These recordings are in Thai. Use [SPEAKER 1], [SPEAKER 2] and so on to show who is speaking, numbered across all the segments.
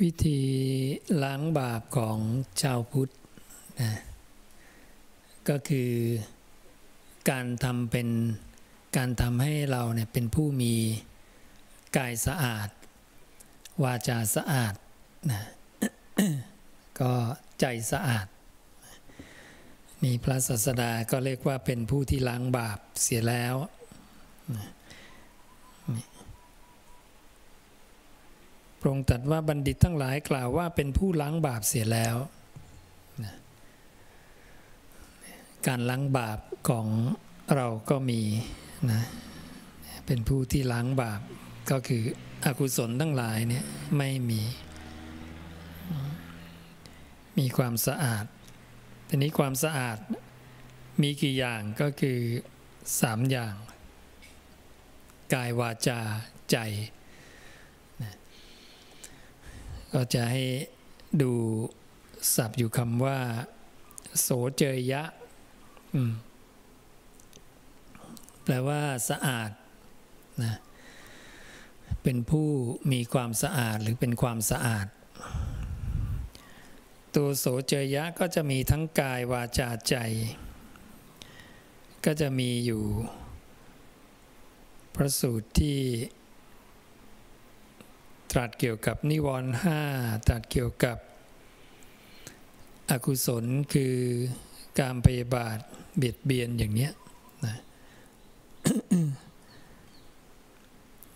[SPEAKER 1] วิธีล้างบาปของชาวพุทธนะก็คือการทำเป็นการทำให้เราเนี่ยเป็นผู้มีกายสะอาด วาจาสะอาดนะก็ใจสะอาดมีพระศาสดาก็เรียกว่าเป็นผู้ที่ล้างบาปเสียแล้วนะ พระองค์ตรัสว่าบัณฑิตทั้งหลายกล่าวว่าเป็นผู้ล้างบาปเสียแล้วนะการล้างบาปของเราก็มีนะเป็นผู้ที่ล้างบาปก็คืออกุศลทั้งหลายเนี่ยไม่มี มีความสะอาดทีนี้ความสะอาดมีกี่อย่างก็คือสามอย่าง กายวาจาใจ ก็จะให้ดูศัพท์อยู่คำว่า โสเจยยะ แปลว่าสะอาดนะเป็นผู้มีความสะอาดหรือเป็นความสะอาด ตัวโสเจยยะก็จะมีทั้งกายวาจาใจ ก็จะมีอยู่ พระสูตรที่ ตรัสเกี่ยวกับนิวรณ์ห้าตรัสเกี่ยวกับอกุศลคือการพยาบาทเบียดเบียนอย่างเนี้ยนะ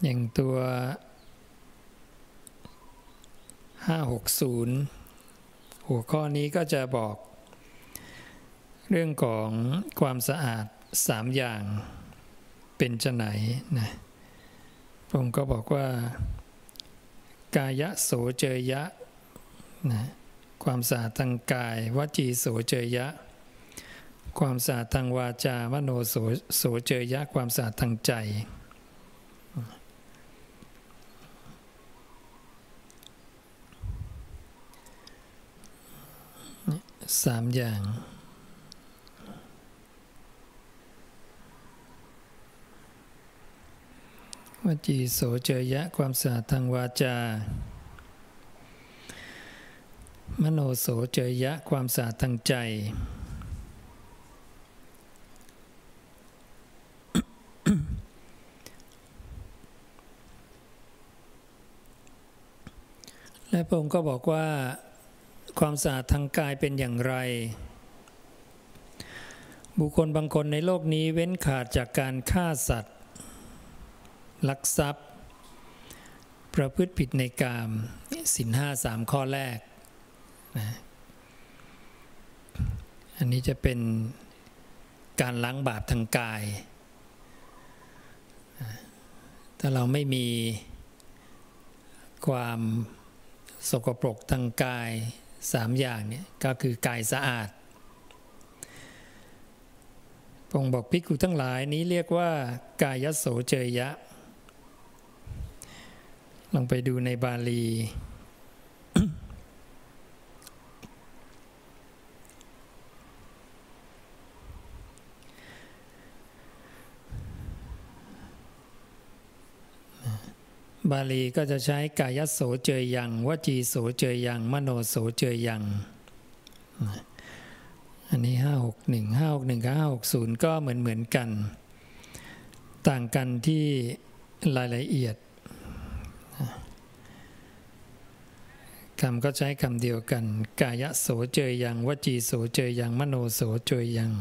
[SPEAKER 1] อย่างตัว 560 หัวข้อนี้ก็จะบอก เรื่องของความสะอาดสามอย่างเป็นจะไหนนะผมก็บอกว่า กายะโสเจยะนะความสะอาดทางกายวจีโสเจยะ ความสะอาดทางวาจามโนโสโสเจยะ ความสะอาดทางใจ สามอย่าง วจีโสเจยะความสะอาดทางวาจา มโนโสเจยะความสะอาดทางใจ และพระองค์ก็บอกว่าความสะอาดทางกายเป็นอย่างไร บุคคลบางคนในโลกนี้เว้นขาดจากการฆ่าสัตว์ ลักทรัพย์ ประพฤติผิดในกามสินห้าสามข้อแรกนะอันนี้จะเป็นการล้างบาปทางกาย ถ้าเราไม่มีความสกปรกทางกายสามอย่างเนี่ยก็คือกายสะอาดพงบอกพิกุทั้งหลายนี้เรียกว่ากายโสเจยะ ลองไปดูในบาลี บาลีก็จะใช้กายโสเจยยังวจีโสเจยยังมโนโสเจยยัง อันนี้ห้าหกหนึ่งห้าหกหนึ่งกับห้าหกศูนย์ก็เหมือนเหมือนกัน ต่างกันที่รายละเอียด คำก็ใช้คำเดียวกัน กายโสเจยยังวจีโสเจยยังมโนโสเจยยัง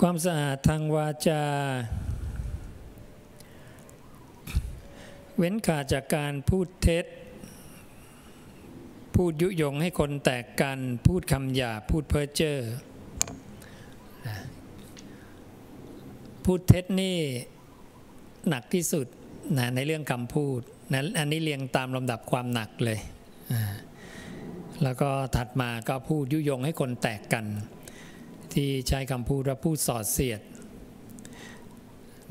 [SPEAKER 1] ความสะอาดทางวาจา เว้นขาดจากการพูดเท็จ พูดยุยงให้คนแตกกัน พูดคำหยาพูดเพ้อเจ้อพูดเท็จนี่หนักที่สุดนะในเรื่องคำพูดนะอันนี้เรียงตามลำดับความหนักเลย แล้วก็ถัดมาก็พูดยุยงให้คนแตกกัน ที่ใช้คำพูดว่าพูดสอดเสียด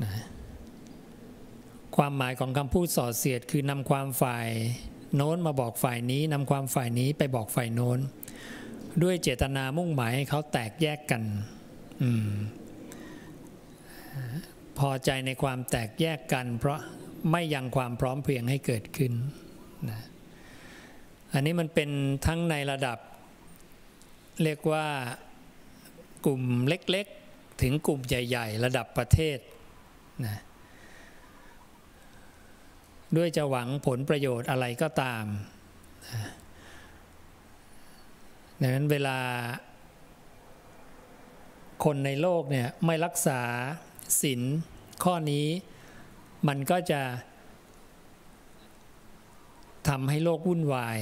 [SPEAKER 1] นะความหมายของคำพูดสอดเสียดคือนำความฝ่าย โน้นมาบอกฝ่ายนี้นำความฝ่ายนี้ไปบอกฝ่ายโน้น ด้วยเจตนามุ่งหมายให้เขาแตกแยกกันอพอใจในความแตกแยกกัน เพราะไม่ยังความพร้อมเพรียงให้เกิดขึ้นนะอันนี้มันเป็นทั้งในระดับ เรียกว่ากลุ่มเล็กๆ ถึงกลุ่มใหญ่ ๆ ระดับประเทศนะ ด้วยจะหวังผลประโยชน์อะไรก็ตามดังนั้นเวลาคนในโลกเนี่ยไม่รักษาศีลข้อนี้มันก็จะทำให้โลกวุ่นวาย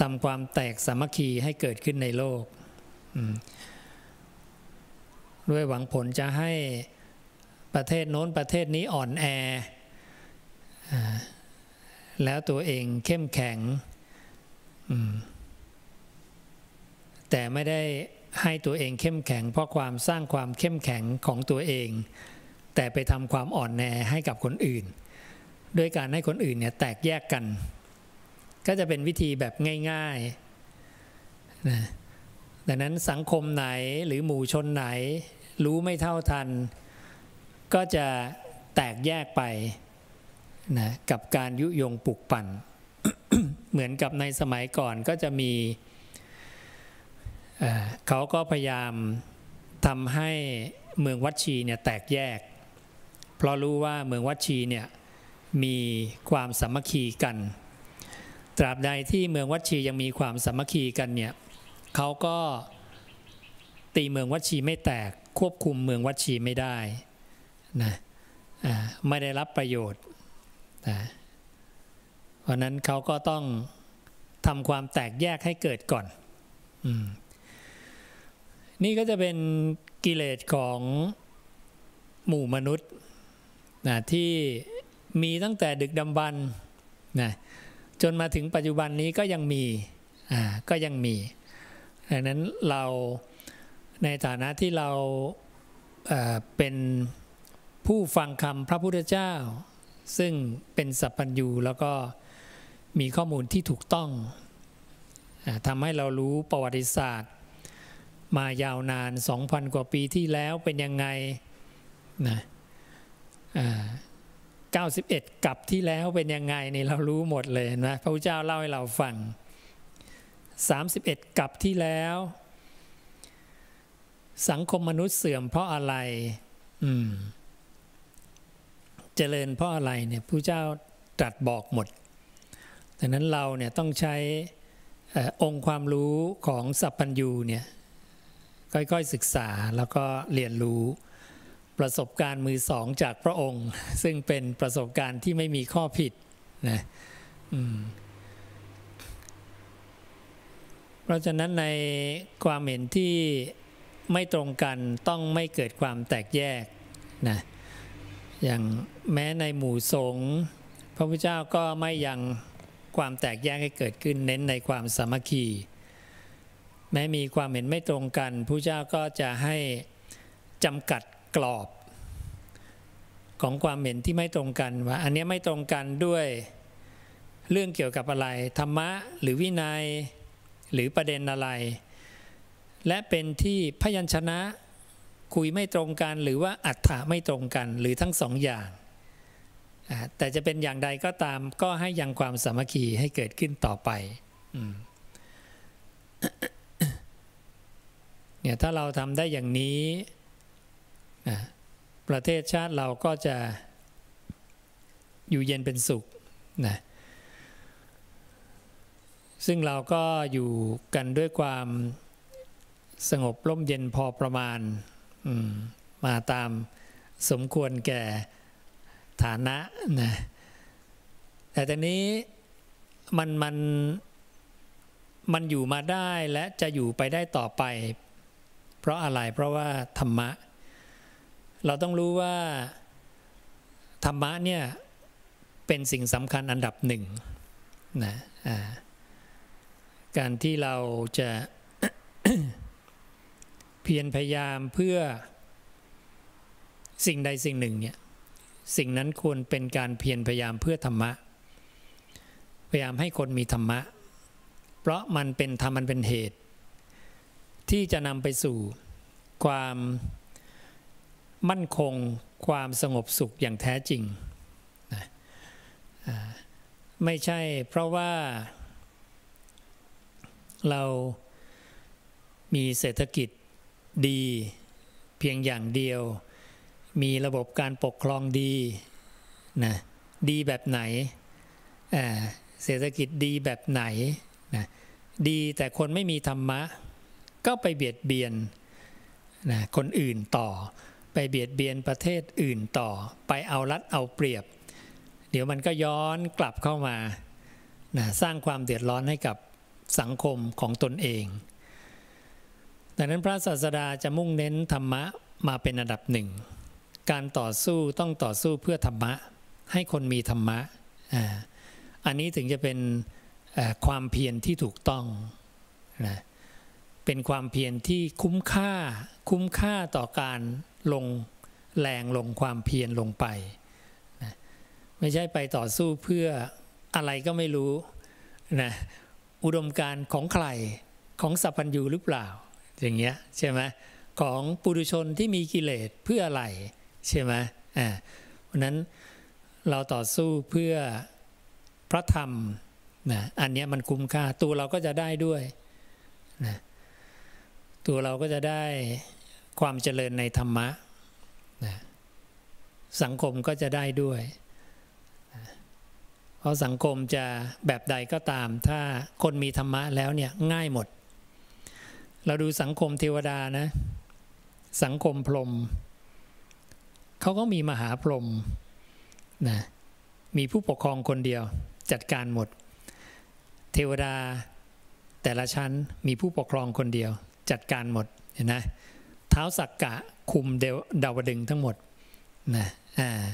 [SPEAKER 1] ทำความแตกสามัคคีให้เกิดขึ้นในโลก ด้วยหวังผลจะให้ประเทศโน้นประเทศนี้อ่อนแอ แล้วตัวเองเข้มแข็ง แต่ไม่ได้ให้ตัวเองเข้มแข็ง เพราะความสร้างความเข้มแข็งของตัวเอง แต่ไปทำความอ่อนแอให้กับคนอื่น ด้วยการให้คนอื่นเนี่ยแตกแยกกัน ก็จะเป็นวิธีแบบง่ายๆนะดังนั้นสังคมไหนหรือหมู่ชนไหน รู้ไม่เท่าทัน ก็จะแตกแยกไป นะกับการยุยงปลุกปั่น เหมือนกับในสมัยก่อนก็จะมีเขาก็พยายามทำให้เมืองวัดชีเนี่ยแตกแยก เพราะรู้ว่าเมืองวัดชีเนี่ยมีความสามัคคีกัน ตราบใดที่เมืองวัดชียังมีความสามัคคีกันเนี่ยเขาก็ตีเมืองวัดชีไม่แตกควบคุมเมืองวัดชีไม่ได้นะไม่ได้รับประโยชน์ นะเพราะนั้นเขาก็ต้องทำความแตกแยกให้เกิดก่อนอนี่ก็จะเป็นกิเลสของหมู่มนุษย์นะที่มีตั้งแต่ดึกดำบรรนะจนมาถึงปัจจุบันนี้ก็ยังมีอ่าก็ยังมีดังนั้นเราในฐานะที่เราเเป็นผู้ฟังคำพระพุทธเจ้า ซึ่งเป็นสัพพัญญูแล้วก็มีข้อมูลที่ถูกต้องทำให้เรารู้ประวัติศาสตร์ มายาวนาน 2,000 กว่าปีที่แล้วเป็นยังไงนะ91กับที่แล้วเป็นยังไงนี่เรารู้หมดเลยนะพระพุทธเจ้าเล่าให้เราฟัง 31กับที่แล้ว สังคมมนุษย์เสื่อมเพราะอะไร อืม เจริญเพราะอะไรเนี่ยพระเจ้าตรัสบอกหมดดังนั้นเราเนี่ยต้องใช้องค์ความรู้ของสัพพัญญูเนี่ยค่อยๆศึกษาแล้วก็เรียนรู้ประสบการณ์มือสองจากพระองค์ ซึ่งเป็นประสบการณ์ที่ไม่มีข้อผิดนะเพราะฉะนั้นในความเห็นที่ไม่ตรงกันต้องไม่เกิดความแตกแยกนะ อย่างแม้ในหมู่สงฆ์พระพุทธเจ้าก็ไม่ยังความแตกแยกให้เกิดขึ้นเน้นในความสามัคคี แม้มีความเห็นไม่ตรงกันพระเจ้าก็จะให้จำกัดกรอบ ของความเห็นที่ไม่ตรงกันว่า อันนี้ไม่ตรงกันด้วยเรื่องเกี่ยวกับอะไร ธรรมะหรือวินัยหรือประเด็นอะไร และเป็นที่พยัญชนะ คุยไม่ตรงกัน หรือว่าอัฏฐะไม่ตรงกัน หรือทั้งสองอย่าง แต่จะเป็นอย่างใดก็ตามก็ให้ยังความสามัคคีให้เกิดขึ้นต่อไปเนี่ยถ้าเราทำได้อย่างนี้ประเทศชาติเราก็จะอยู่เย็นเป็นสุขนะซึ่งเราก็อยู่กันด้วยความสงบร่มเย็นพอประมาณ มาตามสมควรแก่ฐานะนะแต่ตอนนี้มันมันมันอยู่มาได้และจะอยู่ไปได้ต่อไป เพราะอะไรเพราะว่าธรรมะ เราต้องรู้ว่า ธรรมะเนี่ยเป็นสิ่งสำคัญอันดับหนึ่งนะการที่เราจะ เพียรพยายามเพื่อสิ่งใดสิ่งหนึ่งเนี่ยสิ่งนั้นควรเป็นการเพียรพยายามเพื่อธรรมะ พยายามให้คนมีธรรมะ เพราะมันเป็นธรรมมันเป็นเหตุ ที่จะนำไปสู่ความมั่นคงความสงบสุขอย่างแท้จริงนะไม่ใช่เพราะว่าเรามีเศรษฐกิจ ดี เพียงอย่างเดียว มีระบบการปกครองดีนะดีแบบไหน เศรษฐกิจดีแบบไหนนะดีแต่คนไม่มีธรรมะ ก็ไปเบียดเบียนนะคนอื่นต่อ ไปเบียดเบียนประเทศอื่นต่อ ไปเอารัดเอาเปรียบ เดี๋ยวมันก็ย้อนกลับเข้ามานะสร้างความเดือดร้อนให้กับสังคมของตนเอง ดังนั้นพระศาสดาจะมุ่งเน้นธรรมะมาเป็นอันดับหนึ่ง การต่อสู้ต้องต่อสู้เพื่อธรรมะ ให้คนมีธรรมะ อันนี้ถึงจะเป็นความเพียรที่ถูกต้องนะเป็นความเพียรที่คุ้มค่า คุ้มค่าต่อการลงแรงลงความเพียรลงไปนะไม่ใช่ไปต่อสู้เพื่ออะไรก็ไม่รู้นะอุดมการของใครของสัพพัญญูหรือเปล่า อย่างเงี้ยใช่ไหมของปุถุชนที่มีกิเลสเพื่ออะไรใช่ไหมอ่าเพราะนั้นเราต่อสู้เพื่อพระธรรมนะอันนี้มันคุ้มค่าตัวเราก็จะได้ด้วยนะตัวเราก็จะได้ความเจริญในธรรมะนะสังคมก็จะได้ด้วยเพราะสังคมจะแบบใดก็ตาม ถ้าคนมีธรรมะแล้วเนี่ยง่ายหมด เราดูสังคมเทวดานะ สังคมพรหมเขาก็มีมหาพรหมนะมีผู้ปกครองคนเดียวจัดการหมด เทวดาแต่ละชั้นมีผู้ปกครองคนเดียว จัดการหมดเห็นไหมเท้าสักกะคุมเดวดาวดึงทั้งหมดนะอ่า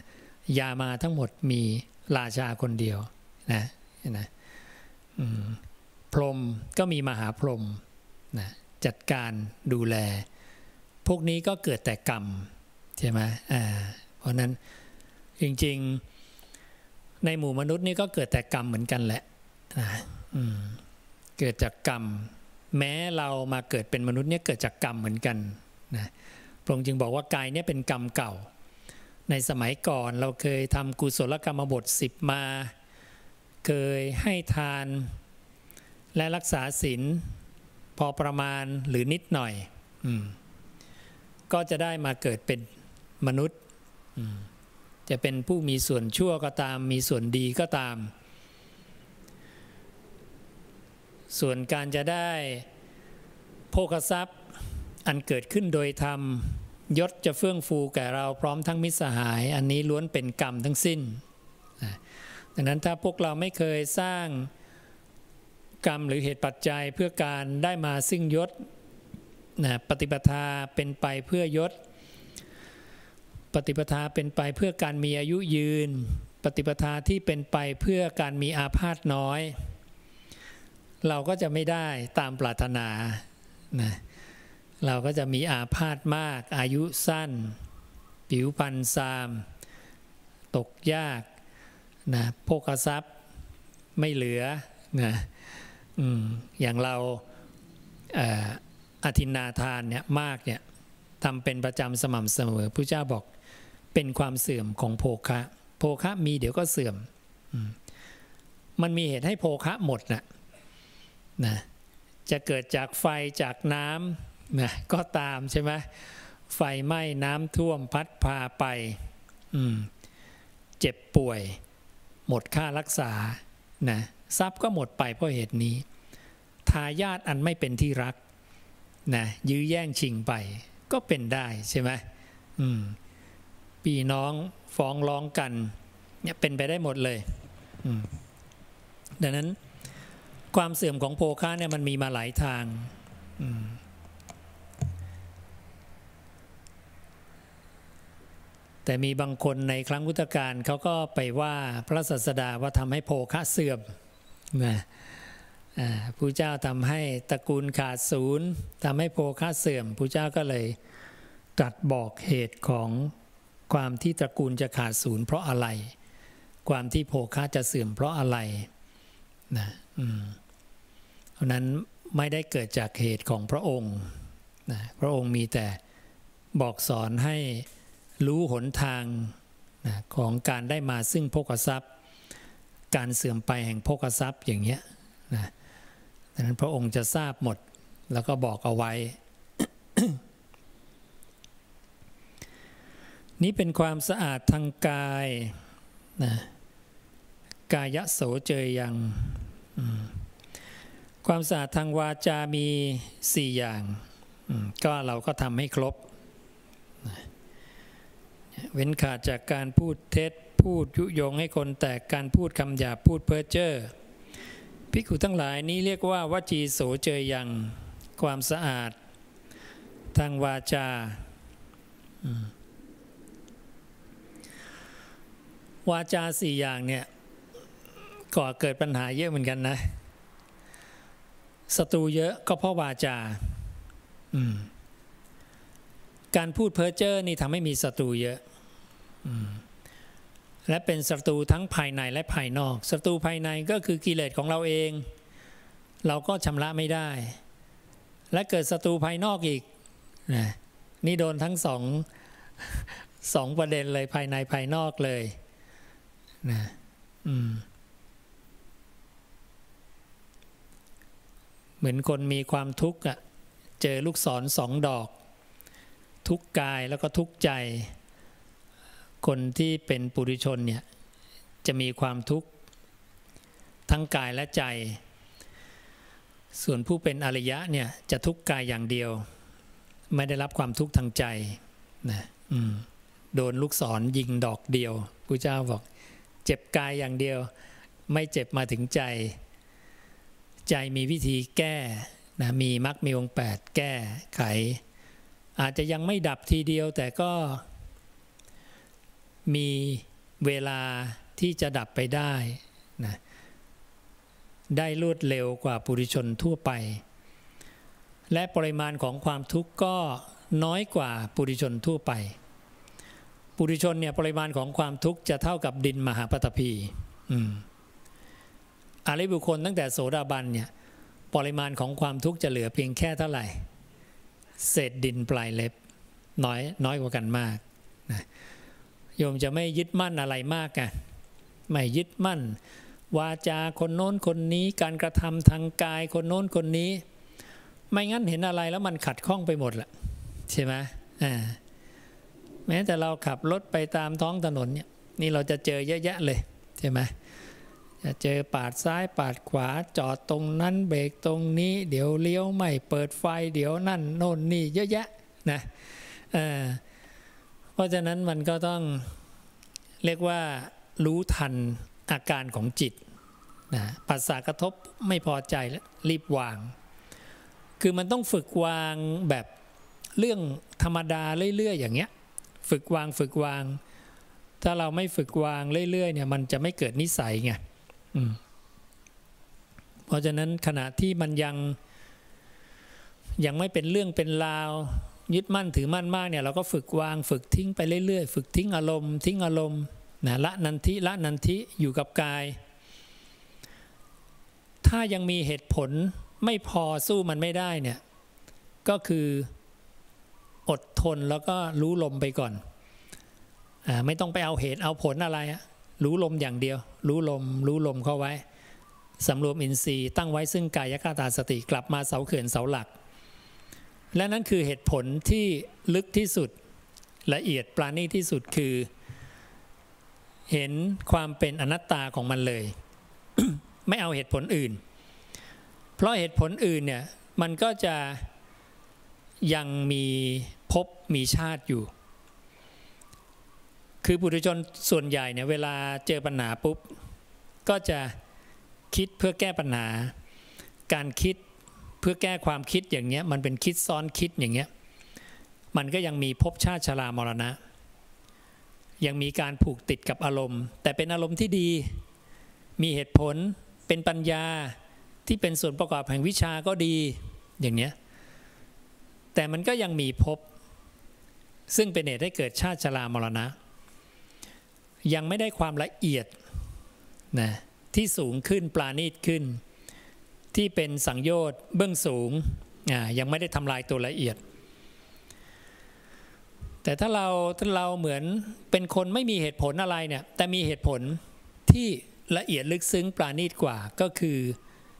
[SPEAKER 1] ยามาทั้งหมดมีราชาคนเดียวนะนะพรหมก็มีมหาพรหมนะ จัดการดูแล พวกนี้ก็เกิดแต่กรรมใช่ไหมอ่าเพราะนั้นจริงๆในหมู่มนุษย์นี่ก็เกิดแต่กรรมเหมือนกันแหละนะเกิดจากกรรม แม้เรามาเกิดเป็นมนุษย์เนี่ยเกิดจากกรรมเหมือนกันนะพระองค์จึงบอกว่ากายเนี่ยเป็นกรรมเก่า ในสมัยก่อนเราเคยทำกุศลกรรมบทสิบมา เคยให้ทานและรักษาศีล อประมาณหรือนิดหน่อยอก็จะได้มาเกิดเป็นมนุษย์ จะเป็นผู้มีส่วนชั่วก็ตาม มีส่วนดีก็ตาม ส่วนการจะได้โภคทรัพย์อันเกิดขึ้นโดยธรรมยศจะเฟื่องฟูแก่เราพร้อมทั้งมิตรสหาย อันนี้ล้วนเป็นกรรมทั้งสิ้น ดังนั้นถ้าพวกเราไม่เคยสร้าง กรรมหรือเหตุปัจจัยเพื่อการได้มาซึ่งยศนะปฏิปทาเป็นไปเพื่อยศ ปฏิปทาเป็นไปเพื่อการมีอายุยืน ปฏิปทาที่เป็นไปเพื่อการมีอาพาธน้อย เราก็จะไม่ได้ตามปรารถนานะเราก็จะมีอาพาธมาก อายุสั้น ผิวพรรณซาม ตกยากนะโภคทรัพย์ไม่เหลือนะ ออย่างเราอาทินนาทานเนี่ยมากเนี่ยทำเป็นประจำสม่ำเสมอพระเจ้าบอกเป็นความเสื่อมของโภคะ โภคะมีเดี๋ยวก็เสื่อมมันมีเหตุให้โภคะหมดนะนะจะเกิดจากไฟจากน้ำนะก็ตามใช่ไหมไฟไหม้น้ำท่วมพัดพาไปเจ็บป่วย หมดค่ารักษานะ ทรัพย์ก็หมดไปเพราะเหตุนี้ ทายาทอันไม่เป็นที่รักนะยื้อแย่งชิงไปก็เป็นได้ใช่ไหมปีน้องฟ้องร้องกันเนี่ยเป็นไปได้หมดเลยดังนั้นความเสื่อมของโภคะเนี่ยมันมีมาหลายทางอืมแต่มีบางคนในครั้งพุทธกาลเขาก็ไปว่าพระศาสดาว่าทำให้โภคะเสื่อม นะผู้เจ้าทำให้ตระกูลขาดศูนย์ทำให้โภคะเสื่อมผู้เจ้าก็เลยตรัสบอกเหตุของความที่ตระกูลจะขาดศูนย์เพราะอะไร ความที่โภคะจะเสื่อมเพราะอะไรนะเพราะนั้นไม่ได้เกิดจากเหตุของพระองค์นะพระองค์มีแต่บอกสอนให้รู้หนทางนะของการได้มาซึ่งโภคทรัพย์ การเสื่อมไปแห่งโภคทรัพย์อย่างเงี้ยนะดังนั้นพระองค์จะทราบหมดแล้วก็บอกเอาไว้ นี้เป็นความสะอาดทางกายนะกายโสเจยยังความสะอาดทางวาจามีสี่อย่างก็เราก็ทำให้ครบ เว้นขาดจากการพูดเท็จ พูดยุยงให้คนแตกการพูดคำหยาพูดเพ้อเจ้อพิกุทั้งหลายนี้เรียกว่าวจีโสเจยยัง ความสะอาด ทางวาจาวาจาสี่อย่างเนี่ยก่อเกิดปัญหาเยอะเหมือนกันนะศัตรูเยอะก็เพราะวาจาการพูดเพ้อเจ้อนี่ทำให้มีศัตรูเยอะ และเป็นศัตรูทั้งภายในและภายนอก ศัตรูภายในก็คือกิเลสของเราเอง เราก็ชำระไม่ได้ และเกิดศัตรูภายนอกอีกนะนี่โดนทั้งสองสองประเด็นเลยภายในภายนอกเลยนะอืมเหมือนคนมีความทุกข์อะเจอลูกศรสองดอก ทุกกายแล้วก็ทุกใจ คนที่เป็นปุถุชนเนี่ยจะมีความทุกข์ทั้งกายและใจ ส่วนผู้เป็นอริยะเนี่ยจะทุกข์กายอย่างเดียว ไม่ได้รับความทุกข์ทางใจนะโดนลูกศรยิงดอกเดียวพระเจ้าบอก เจ็บกายอย่างเดียว ไม่เจ็บมาถึงใจ ใจมีวิธีแก้นะมีมรรคมีองค์แปดแก้ไข อาจจะยังไม่ดับทีเดียวแต่ก็ มีเวลาที่จะดับไปได้นะได้รวดเร็วกว่าปุถุชนทั่วไป และปริมาณของความทุกข์ก็น้อยกว่าปุถุชนทั่วไป ปุถุชนเนี่ยปริมาณของความทุกข์จะเท่ากับดินมหาปฐพีอืมอริบุคคลตั้งแต่โสดาบันเนี่ยปริมาณของความทุกข์จะเหลือเพียงแค่เท่าไหร่ เศษดินปลายเล็บ น้อยน้อยกว่ากันมากนะ โยมจะไม่ยึดมั่นอะไรมากกันไม่ยึดมั่น วาจาคนโน้นคนนี้ การกระทำทางกายคนโน้นคนนี้ ไม่งั้นเห็นอะไรแล้วมันขัดข้องไปหมดละใช่ไหมอ่าแม้แต่เราขับรถไปตามท้องถนนเนี่ยนี่เราจะเจอเยอะแยะเลยใช่ไหมจะเจอปาดซ้ายปาดขวาจอดตรงนั้นเบรกตรงนี้ เดี๋ยวเลี้ยวไม่เปิดไฟเดี๋ยวนั่นโน่นนี่เยอะแยะนะเเพราะฉะนั้นมันก็ต้องเรียกว่ารู้ทันอาการของจิตนะปัสสากระทบไม่พอใจแล้วรีบวาง คือมันต้องฝึกวางแบบเรื่องธรรมดาเรื่อยๆอย่างเงี้ย ฝึกวางฝึกวาง ถ้าเราไม่ฝึกวางเรื่อยๆเนี่ย มันจะไม่เกิดนิสัยไงเพราะฉะนั้นขณะที่มันยังยังไม่เป็นเรื่องเป็นราว ยึดมั่นถือมั่นมากเนี่ยเราก็ฝึกวางฝึกทิ้งไปเรื่อยๆ ฝึกทิ้งอารมณ์ทิ้งอารมณ์นะละนันทิละนันทิอยู่กับกาย ถ้ายังมีเหตุผลไม่พอสู้มันไม่ได้เนี่ยก็คืออดทนแล้วก็รู้ลมไปก่อนอไม่ต้องไปเอาเหตุเอาผลอะไรอะรู้ลมอย่างเดียว รู้ลม รู้ลมเข้าไว้สำรวมอินทรีย์ตั้งไว้ซึ่งกายคตาสติกลับมาเสาเขื่อนเสาหลัก และนั่นคือเหตุผลที่ลึกที่สุดละเอียดปราณีที่สุดคือ เห็นความเป็นอนัตตาของมันเลย ไม่เอาเหตุผลอื่น เพราะเหตุผลอื่นเนี่ยมันก็จะยังมีพบมีชาติอยู่ คือปุถุชนส่วนใหญ่เนี่ยเวลาเจอปัญหาปุ๊บ ก็จะคิดเพื่อแก้ปัญหา การคิด เพื่อแก้ความคิดอย่างเงี้ยมันเป็นคิดซ้อนคิดอย่างเงี้ยมันก็ยังมีภพชาติชรามรณะ ยังมีการผูกติดกับอารมณ์ แต่เป็นอารมณ์ที่ดี มีเหตุผลเป็นปัญญาที่เป็นส่วนประกอบแห่งวิชาก็ดีอย่างเนี้ยแต่มันก็ยังมีภพซึ่งเป็นเหตุให้เกิดชาติชรามรณะ ยังไม่ได้ความละเอียดนะที่สูงขึ้นปราณีตขึ้น ที่เป็นสังโยชน์เบื้องสูงยังไม่ได้ทำลายตัวละเอียด แต่ถ้าเราถ้าเราเหมือนเป็นคนไม่มีเหตุผลอะไรเนี่ยแต่มีเหตุผลที่ละเอียดลึกซึ้งปราณีตกว่าก็คือ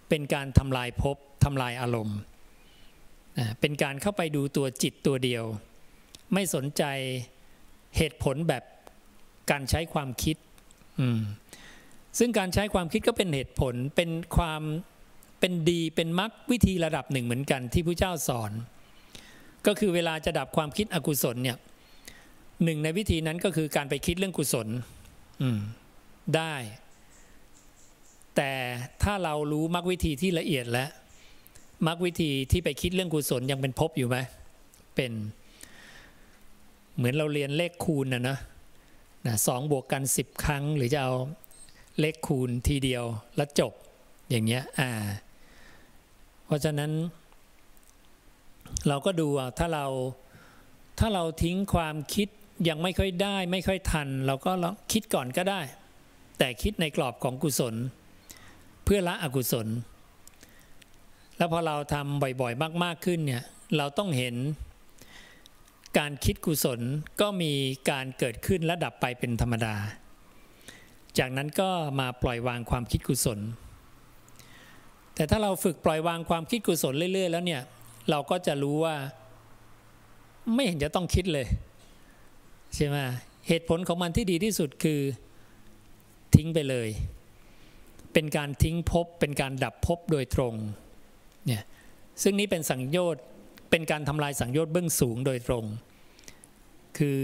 [SPEAKER 1] เป็นการทำลายภพทำลายอารมณ์ เป็นการเข้าไปดูตัวจิตตัวเดียว ไม่สนใจเหตุผลแบบการใช้ความคิด ซึ่งการใช้ความคิดก็เป็นเหตุผลเป็นความ เป็นดีเป็นมรรควิธีระดับหนึ่งเหมือนกันที่พระเจ้าสอน ก็คือเวลาจะดับความคิดอกุศลเนี่ยหนึ่งในวิธีนั้นก็คือการไปคิดเรื่องกุศลได้ แต่ถ้าเรารู้มรรควิธีที่ละเอียดแล้วมรรควิธีที่ไปคิดเรื่องกุศลยังเป็นภพอยู่ไหมเป็นเหมือนเราเรียนเลขคูณนะนะนะสองบวกกันสิบครั้ง หรือจะเอาเลขคูณทีเดียวแล้วจบอย่างเงี้ยอ่า ราะฉะนั้น เราก็ดูถ้าเราถ้าเราทิ้งความคิดยังไม่ค่อยได้ ไม่ค่อยทัน เราก็ลองคิดก่อนก็ได้ แต่คิดในกรอบของกุศล เพื่อละอกุศล แล้วพอเราทำบ่อยๆ มาก ๆขึ้นเนี่ยเราต้องเห็นการคิดกุศลก็มีการเกิดขึ้นและดับไปเป็นธรรมดา จากนั้นก็มาปล่อยวางความคิดกุศล แต่ถ้าเราฝึกปล่อยวางความคิดกุศลเรื่อย ๆ แล้วเนี่ย เราก็จะรู้ว่า ไม่เห็นจะต้องคิดเลย ใช่ไหมเหตุผลของมันที่ดีที่สุดคือทิ้งไปเลย เป็นการทิ้งภพเป็นการดับภพโดยตรงเนี่ยซึ่งนี้เป็นสังโยชน์เป็นการทำลายสังโยชน์เบื้องสูงโดยตรง คือ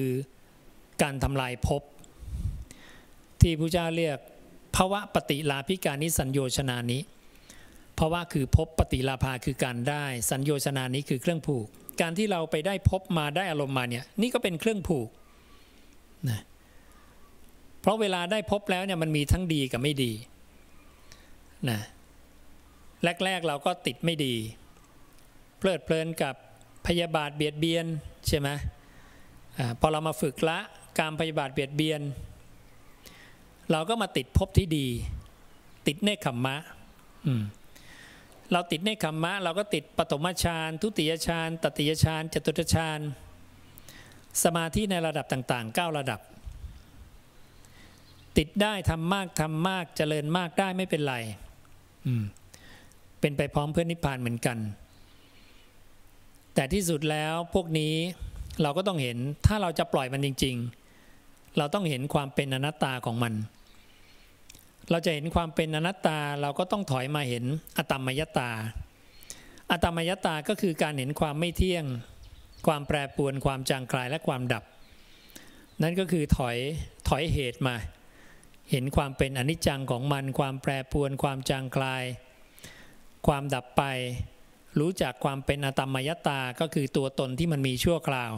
[SPEAKER 1] การทำลายภพที่พระเจ้าเรียกภาวะปฏิลาภิการนิสัญโยชนานี้ ภาะวะคือภพปฏิลาภาคือการได้ สัญโยชนานี้คือเครื่องผูก การที่เราไปได้พบมาได้อารมณ์มาเนี่ยนี่ก็เป็นเครื่องผูกนะเพราะเวลาได้พบแล้วเนี่ยมันมีทั้งดีกับไม่ดีนะแรกๆเราก็ติดไม่ดี เพลิดเพลินกับพยาบาทเบียดเบียนใช่ไหมอพอเรามาฝึกละการพยาบาทเบียดเบียน เราก็มาติดพบที่ดี ติดเนคขมมะ อืม เราติดเนคขมมะ เราก็ติดปฐมฌานทุติยฌานตติยฌานจตุตฌานสมาธิในระดับต่างๆ 9 ระดับ ติดได้ทำมากทำมากเจริญมากได้ไม่เป็นไรเป็นไปพร้อมเพื่อนนิพพานเหมือนกัน แต่ที่สุดแล้วพวกนี้เราก็ต้องเห็นถ้าเราจะปล่อยมันจริง ๆ เราต้องเห็นความเป็นอนัตตาของมัน เราจะเห็นความเป็นอนัตตาเราก็ต้องถอยมาเห็นอตมยตา อตมยตาก็คือการเห็นความไม่เที่ยง ความแปรปรวนความจางคลายและความดับ นั่นก็คือถอยถอยเหตุมา เห็นความเป็นอนิจจังของมัน ความแปรปรวนความจางคลาย ความดับไป รู้จักความเป็นอตมยตาก็คือตัวตนที่มันมีชั่วคราว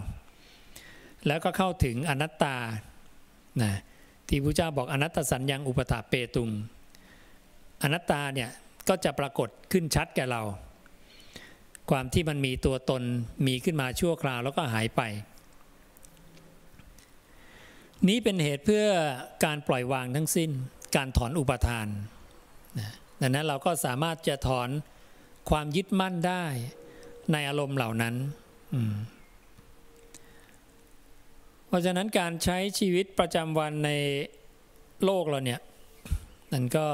[SPEAKER 1] แล้วก็เข้าถึงอนัตตานะ ที่พระเจ้าบอกอนัตตสัญญังอุปถาเปตุง อนัตตาเนี่ยก็จะปรากฏขึ้นชัดแก่เรา ความที่มันมีตัวตนมีขึ้นมาชั่วคราวแล้วก็หายไป นี้เป็นเหตุเพื่อการปล่อยวางทั้งสิ้น การถอนอุปทานดังนั้นเราก็สามารถจะถอนความยึดมั่นได้ในอารมณ์เหล่านั้น เพราะฉะนั้นการใช้ชีวิตประจำวันในโลกเราเนี่ยนั่นก็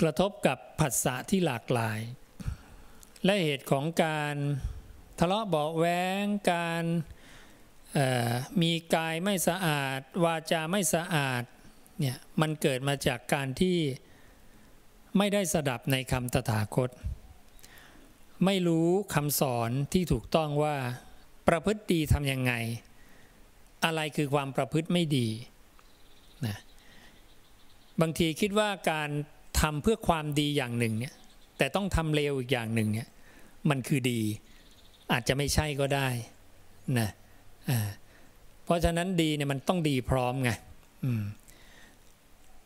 [SPEAKER 1] กระทบกับผัสสะที่หลากหลาย และเหตุของการทะเลาะเบาแวงการมีกายไม่สะอาด วาจาไม่สะอาดเนี่ยมันเกิดมาจากการที่ไม่ได้สดับในคำตถาคต ไม่รู้คำสอนที่ถูกต้องว่าประพฤติดีทำยังไง อะไรคือความประพฤติไม่ดีนะบางทีคิดว่าการทำเพื่อความดีอย่างหนึ่งเนี่ยแต่ต้องทำเลวอีกอย่างหนึ่งเนี่ยมันคือดี อาจจะไม่ใช่ก็ได้นะเพราะฉะนั้นดีเนี่ยมันต้องดีพร้อมไงอืม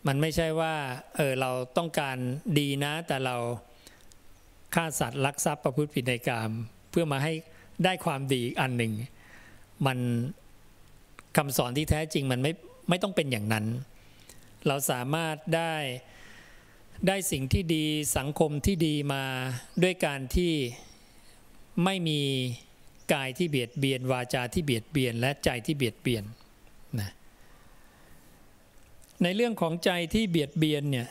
[SPEAKER 1] มันไม่ใช่ว่าเออเราต้องการดีนะ แต่เราฆ่าสัตว์ลักทรัพย์ประพฤติผิดในกรรมเพื่อมาให้ได้ความดีอีกอันหนึ่ง มัน คำสอนที่แท้จริงมันไม่ไม่ต้องเป็นอย่างนั้น เราสามารถได้ได้สิ่งที่ดีสังคมที่ดีมาด้วยการที่ไม่มีกายที่เบียดเบียน วาจาที่เบียดเบียน และใจที่เบียดเบียนนะในเรื่องของใจที่เบียดเบียนเนี่ย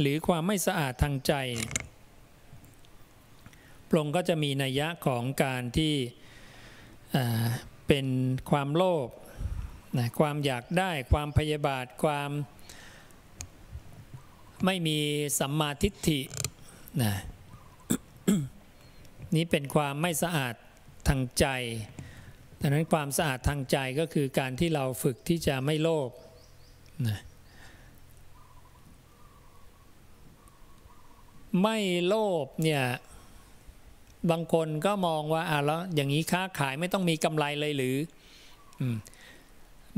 [SPEAKER 1] หรือความไม่สะอาดทางใจพรงก็จะมีนัยยะของการที่เป็นความโลภ นะความอยากได้ความพยาบาทความไม่มีสัมมาทิฏฐินะนี้เป็นความไม่สะอาดทางใจดังนั้นความสะอาดทางใจก็คือการที่เราฝึกที่จะไม่โลภนะไม่โลภเนี่ยบางคนก็มองว่าอะแล้วอย่างนี้ค้าขายไม่ต้องมีกำไรเลยหรืออ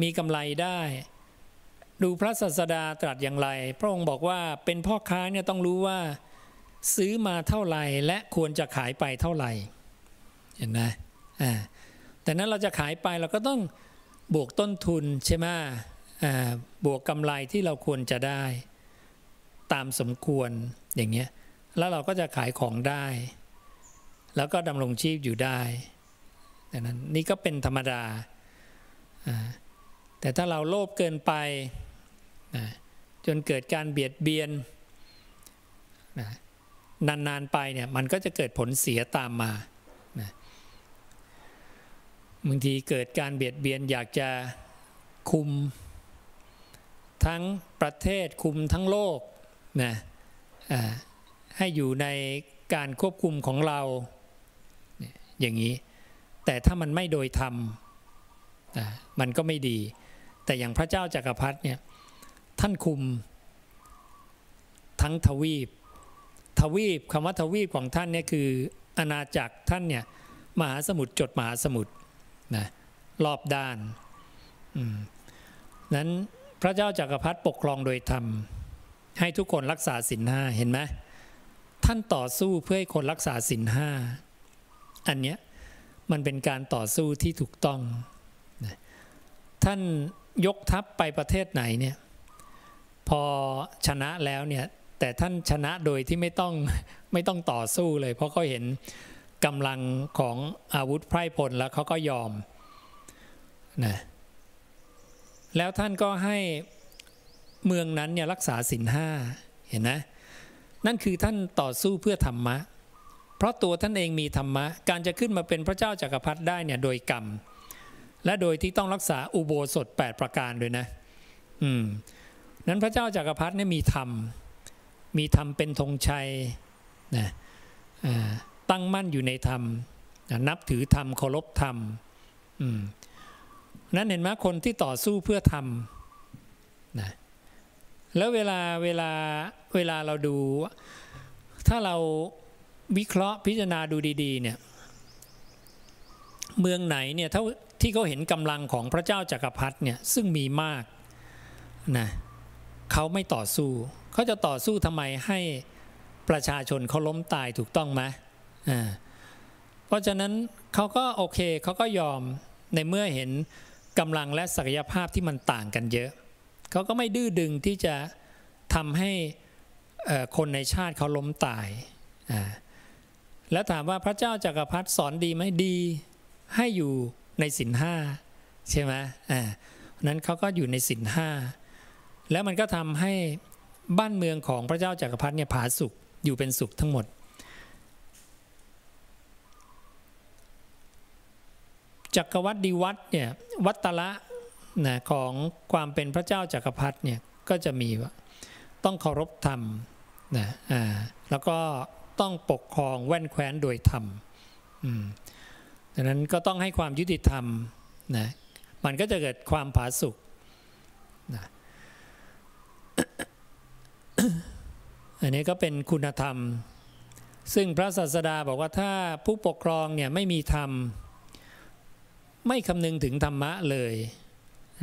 [SPEAKER 1] มีกำไรได้ ดูพระศาสดาตรัสอย่างไร พระองค์บอกว่าเป็นพ่อค้าเนี่ยต้องรู้ว่าซื้อมาเท่าไหร่ และควรจะขายไปเท่าไหร่ เห็นไหมอ่าแต่นั้นเราจะขายไปเราก็ต้องบวกต้นทุนใช่ไหมอ่าบวกกำไรที่เราควรจะได้ ตามสมควรอย่างเงี้ยแล้วเราก็จะขายของได้ แล้วก็ดำรงชีพอยู่ได้ดังนั้นนี่ก็เป็นธรรมดา แต่ถ้าเราโลภเกินไปจนเกิดการเบียดเบียนนานๆไปเนี่ยมันก็จะเกิดผลเสียตามมาบางทีเกิดการเบียดเบียนอยากจะคุมทั้งประเทศคุมทั้งโลกนะให้อยู่ในการควบคุมของเราอย่างนี้ แต่ถ้ามันไม่โดยธรรมมันก็ไม่ดี แต่อย่างพระเจ้าจากักรพรรดิเนี่ยท่านคุมทั้งทวีป ทวีปคำว่าทวีปของท่านเนี่ยคืออาณาจักรท่านเนี่ยมหาสมุทรจดมหาสมุทรนะรอบด้านนั้นพระเจ้าจากักรพรรดิปกครองโดยธรรม ให้ทุกคนรักษาศีลห้าเห็นไหมท่านต่อสู้เพื่อให้คนรักษาศีลห้าอันเนี้ยมันเป็นการต่อสู้ที่ถูกต้อง ท่าน ยกทัพไปประเทศไหนเนี่ยพอชนะแล้วเนี่ยแต่ท่านชนะโดยที่ไม่ต้องไม่ต้องต่อสู้เลย เพราะเขาเห็นกำลังของอาวุธไพร่พลแล้วเขาก็ยอมนะแล้วท่านก็ให้เมืองนั้นเนี่ยรักษาศีลห้าเห็นนะนั่นคือท่านต่อสู้เพื่อธรรมะ เพราะตัวท่านเองมีธรรมะ การจะขึ้นมาเป็นพระเจ้าจากักรพรรดิได้เนี่ยโดยกรรม และโดยที่ต้องรักษาอุโบสถ 8 ประการด้วยนะ อืม นั้นพระเจ้าจากักรพรรดิเนี่ยมีธรรม มีธรรมเป็นธงชัยนะตั้งมั่นอยู่ในธรรม นับถือธรรมเคารพธรรม อืม นั้นเห็นไหมคนที่ต่อสู้เพื่อธรรมนะแล้วเวลาเวลาเวลาเราดู ถ้าเราวิเคราะห์พิจารณาดูดี ๆ เนี่ย เมืองไหนเนี่ยถ้า ที่เขาเห็นกำลังของพระเจ้าจากักรพรรดิเนี่ยซึ่งมีมากนะเขาไม่ต่อสู้ เขาจะต่อสู้ทำไมให้ประชาชนเขาล้มตายถูกต้องไหมอ่าเพราะฉะนั้นเขาก็โอเคเขาก็ยอมในเมื่อเห็นกำลังและศักยภาพที่มันต่างกันเยอะ เขาก็ไม่ดื้อดึงที่จะทำให้คนในชาติเขาล้มตาย แล้วถามว่าพระเจ้าจากักรพรรดิสอนดีไหมดี ให้อยู่ ในสินห้าใช่ไหมอ่านั้นเขาก็อยู่ในสินห้าแล้วมันก็ทำให้บ้านเมืองของพระเจ้าจากักรพรรดิเนี่ยผาสุกอยู่เป็นสุขทั้งหมด จักรวรรดิวัตเนี่ยวัตละนะของความเป็นพระเจ้าจากักรพรรดิเนี่ยก็จะมีว่าต้องเคารพธรรมนะอ่าแล้วก็ต้องปกครองแว่นแคว้นโดยธรรมอืม ดังนั้นก็ต้องให้ความยุติธรรมนะมันก็จะเกิดความผาสุกนะอันนี้ก็เป็นคุณธรรม ซึ่งพระศาสดาบอกว่าถ้าผู้ปกครองเนี่ยไม่มีธรรม ไม่คำนึงถึงธรรมะเลย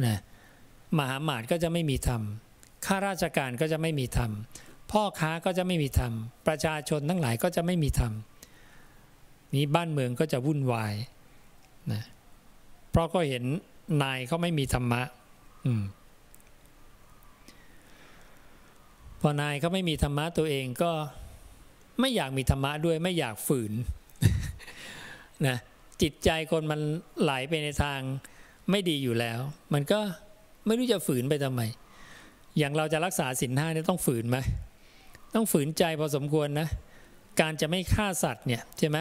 [SPEAKER 1] นะมหาหมาดก็จะไม่มีธรรมข้าราชการก็จะไม่มีธรรม พ่อค้าก็จะไม่มีธรรม ประชาชนทั้งหลายก็จะไม่มีธรรม นี้บ้านเมืองก็จะวุ่นวายนะเพราะก็เห็นนายเขาไม่มีธรรมะ อืมพอนายเขาไม่มีธรรมะตัวเองก็ไม่อยากมีธรรมะด้วยไม่อยากฝืนนะจิตใจคนมันไหลไปในทางไม่ดีอยู่แล้ว มันก็ไม่รู้จะฝืนไปทำไม อย่างเราจะรักษาศีลห้าเนี่ยต้องฝืนไหมต้องฝืนใจพอสมควรนะ การจะไม่ฆ่าสัตว์เนี่ยใช่ไหม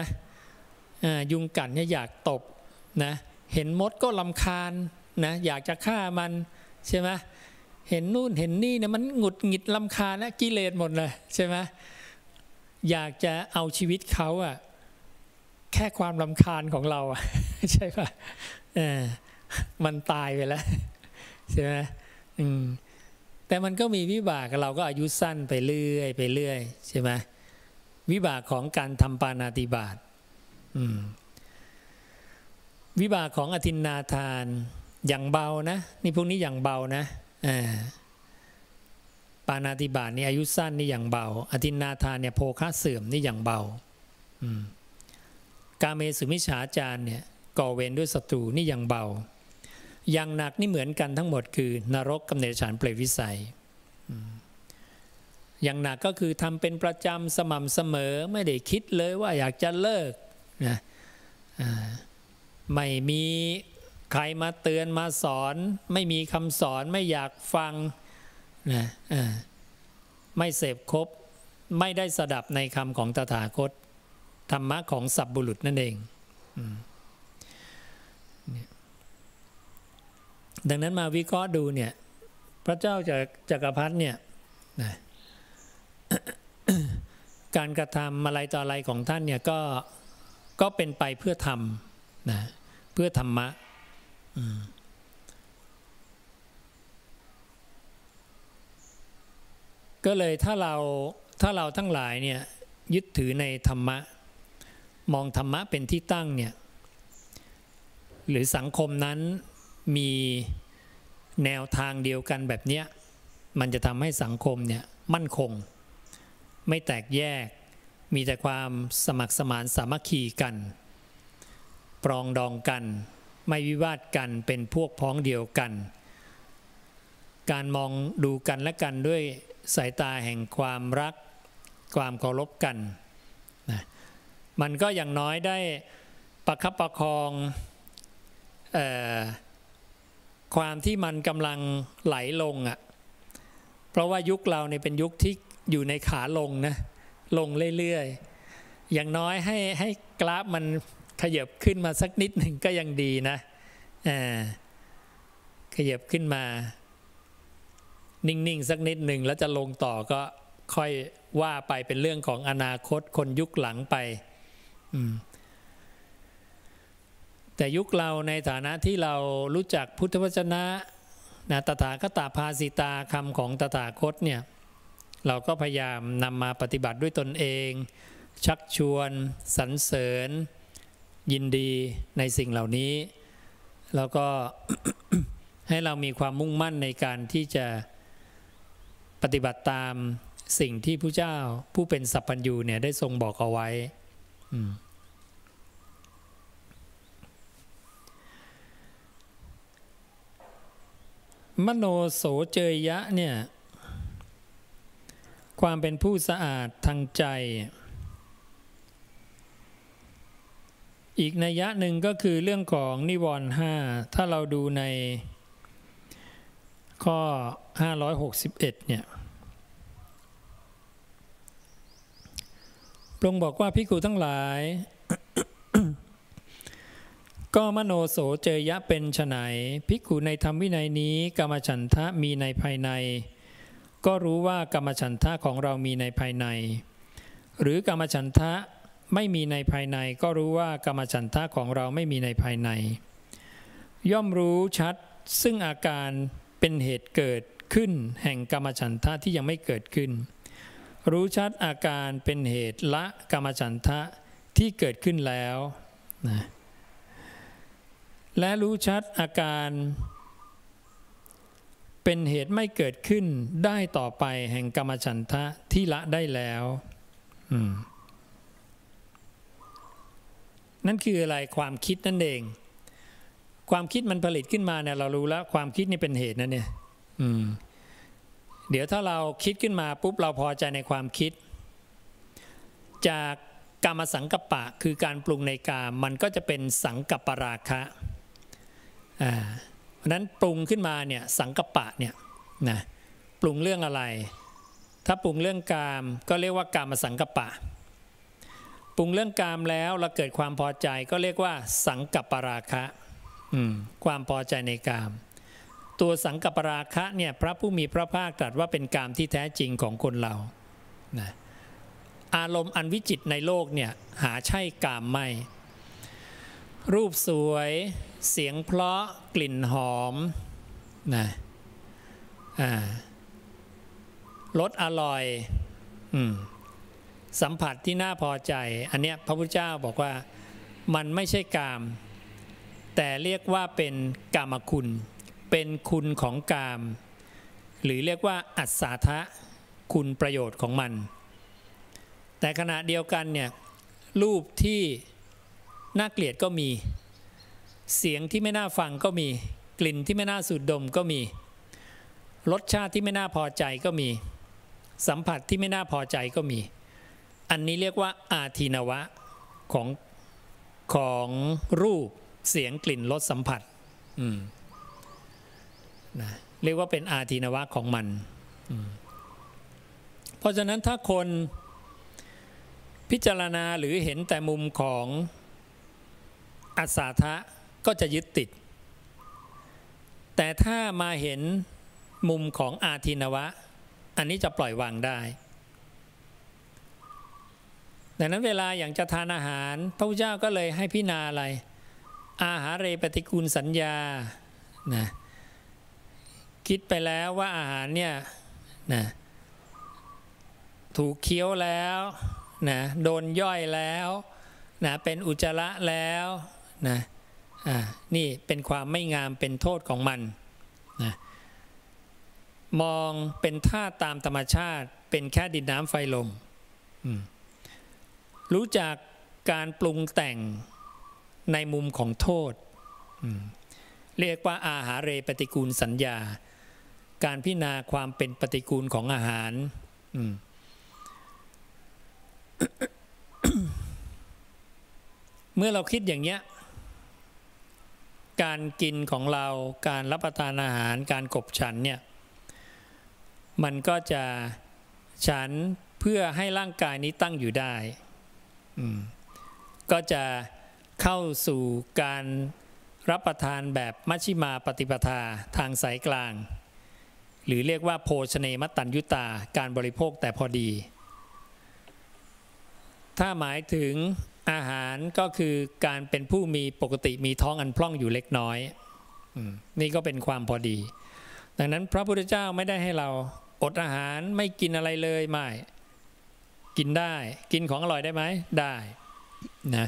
[SPEAKER 1] ยุงกัดเนี่ยอยากตบนะเห็นมดก็ลำคาญนะอยากจะฆ่ามันใช่ไหมเห็นนู่นเห็นนี่เนี่ยมันหงุดหงิดลำคาญนะกิเลสหมดเลยใช่ไหมอยากจะเอาชีวิตเขาอะแค่ความลำคาญของเราอะใช่ปะเออมันตายไปแล้วใช่ไหมอืมแต่มันก็มีวิบากเราก็อายุสั้นไปเรื่อยไปเรื่อยใช่ไหมวิบากของการทำปานาติบาต วิบากของอธินนาทานอย่างเบานะ นี่พวกนี้อย่างเบานะปานาติบาตนี่อายุสั้นนี่อย่างเบา อธินนาทานเนี่ยโภคะเสื่อมนี่อย่างเบากาเมสุมิชาจารเนี่ยก่อเวรด้วยศัตรูนี่อย่างเบา อย่างหนักนี่เหมือนกันทั้งหมดคือนรกกำเนิดฉานเปรตวิสัยอย่างหนักก็คือทำเป็นประจำสม่ำเสมอไม่ได้คิดเลยว่าอยากจะเลิก นะไม่มีใครมาเตือนมาสอน ไม่มีคำสอนไม่อยากฟังนะไม่เสพครบไม่ได้สดับในคำของตถาคต ธรรมะของสัพบุรุษนั่นเองดังนั้นมาวิเคราะห์ดูเนี่ย พระเจ้าจากจักรพรรดิเนี่ยนะการกระทำอะไรต่ออะไรของท่านเนี่ยก็ ก็เป็นไปเพื่อทำนะเพื่อธรรมะก็เลยถ้าเราถ้าเราทั้งหลายเนี่ยยึดถือในธรรมะ มองธรรมะเป็นที่ตั้งเนี่ยหรือสังคมนั้นมีแนวทางเดียวกันแบบนี้มันจะทำให้สังคมเนี่ยมั่นคง ไม่แตกแยก มีแต่ความสมัครสมานสามัคคีกัน ปรองดองกัน ไม่วิวาทกันเป็นพวกพ้องเดียวกัน การมองดูกันและกันด้วยสายตาแห่งความรัก ความเคารพกันนะมันก็อย่างน้อยได้ประคับประคองออความที่มันกำลังไหลลงอะ่ะเพราะว่ายุคเราเนี่ยเป็นยุคที่อยู่ในขาลงนะ ลงเรื่อยๆ อย่างน้อยให้ให้กราฟมันขยับขึ้นมาสักนิดหนึ่งก็ยังดีนะอ่าขยับขึ้นมา นิ่งๆ สักนิดหนึ่งแล้วจะลงต่อก็ค่อยว่าไปเป็นเรื่องของอนาคตคนยุคหลังไป แต่ยุคเราในฐานะที่เรารู้จักพุทธวจนะนะตถาคตาภาสิตาคำของตถาคตเนี่ย เราก็พยายามนำมาปฏิบัติด้วยตนเอง ชักชวนสรรเสริญ ยินดีในสิ่งเหล่านี้ แล้วก็ให้เรามีความมุ่งมั่นในการที่จะปฏิบัติตามสิ่งที่ผู้เจ้าผู้เป็นสัพพัญญูเนี่ยได้ทรงบอกเอาไว้มโนโสเจยยะเนี่ย ความเป็นผู้สะอาดทางใจ อีกนัยยะหนึ่งก็คือเรื่องของนิวรณ์ห้าถ้าเราดูในข้อ 561 เนี่ยพระองค์บอกว่าพิกูทั้งหลาย ก็มโนโสเจยะเป็นไฉนภิกขุในธรรมวินัยนี้กรรมฉันทะมีในภายใน ก็รู้ว่ากรรมฉันทะของเรามีในภายใน หรือกรรมฉันทะไม่มีในภายใน ก็รู้ว่ากรรมฉันทะของเราไม่มีในภายใน ย่อมรู้ชัดซึ่งอาการเป็นเหตุเกิดขึ้น แห่งกรรมฉันทะที่ยังไม่เกิดขึ้น รู้ชัดอาการเป็นเหตุละกรรมฉันทะที่เกิดขึ้นแล้วนะและรู้ชัดอาการ เป็นเหตุไม่เกิดขึ้นได้ต่อไปแห่งกรรมฉันทะที่ละได้แล้วนั่นคืออะไรความคิดนั่นเอง ความคิดมันผลิตขึ้นมาเนี่ยเรารู้แล้ว ความคิดนี่เป็นเหตุนะเนี่ยเดี๋ยวถ้าเราคิดขึ้นมาปุ๊บเราพอใจในความคิด จากกามสังกัปปะคือการปรุงในกามมันก็จะเป็นสังกัปปราคะอ่า เพราะนั้นปรุงขึ้นมาเนี่ยสังกปะเนี่ยนะปรุงเรื่องอะไร ถ้าปรุงเรื่องกามก็เรียกว่ากามสังกปะ ปรุงเรื่องกามแล้วเราเกิดความพอใจก็เรียกว่า สังกัปราคะความพอใจในกาม ตัวสังกัปปราคะเนี่ยพระผู้มีพระภาคตรัสว่าเป็นกามที่แท้จริงของคนเรานะอารมณ์อันวิจิตในโลกเนี่ยหาใช่กามไม่ รูปสวย เสียงเพราะกลิ่นหอมนะอ่ารสอร่อยอมสัมผัสที่น่าพอใจ อันเนี้ยพระพุทธเจ้าบอกว่ามันไม่ใช่กาม แต่เรียกว่าเป็นกามคุณ เป็นคุณของกาม หรือเรียกว่าอัศทะคุณประโยชน์ของมัน แต่ขณะเดียวกันเนี่ยรูปที่ น่าเกลียดก็มี เสียงที่ไม่น่าฟังก็มี กลิ่นที่ไม่น่าสูดดมก็มี รสชาติที่ไม่น่าพอใจก็มี สัมผัสที่ไม่น่าพอใจก็มี อันนี้เรียกว่าอาทินวะของของรูปเสียงกลิ่นรสสัมผัสนะเรียกว่าเป็นอาทินวะของมัน เพราะฉะนั้นถ้าคนพิจารณาหรือเห็นแต่มุมของ อัศาทะก็จะยึดติด แต่ถ้ามาเห็นมุมของอาทินวะ อันนี้จะปล่อยวางได้ดังนั้นเวลาอย่างจะทานอาหาร พระพุทธเจ้าก็เลยให้พิจารณาอะไร อาหารเรปฏิกูลสัญญานะคิดไปแล้วว่าอาหารเนี่ยนะถูกเคี้ยวแล้วนะโดนย่อยแล้วนะเป็นอุจจาระแล้ว นะอ่านี่เป็นความไม่งามเป็นโทษของมันนะมองเป็นท่าตามธรรมชาติเป็นแค่ดินน้ำไฟลมรู้จักการปรุงแต่งในมุมของโทษ เรียกว่าอาหารเรปฏิกูลสัญญา การพิจารณาความเป็นปฏิกูลของอาหาร เมื่อเราคิดอย่างเนี้ย การกินของเราการรับประทานอาหารการกบฉันเนี่ยมันก็จะฉันเพื่อให้ร่างกายนี้ตั้งอยู่ได้ก็จะเข้าสู่การรับประทานแบบมัชชิมาปฏิปทาทางสายกลาง หรือเรียกว่าโภชเนมตัญยุตาการบริโภคแต่พอดี ถ้าหมายถึง อาหารก็คือการเป็นผู้มีปกติมีท้องอันพร่องอยู่เล็กน้อยนี่ก็เป็นความพอดี ดังนั้นพระพุทธเจ้าไม่ได้ให้เราอดอาหารไม่กินอะไรเลยไม่ กินได้กินของอร่อยได้ไหมได้นะ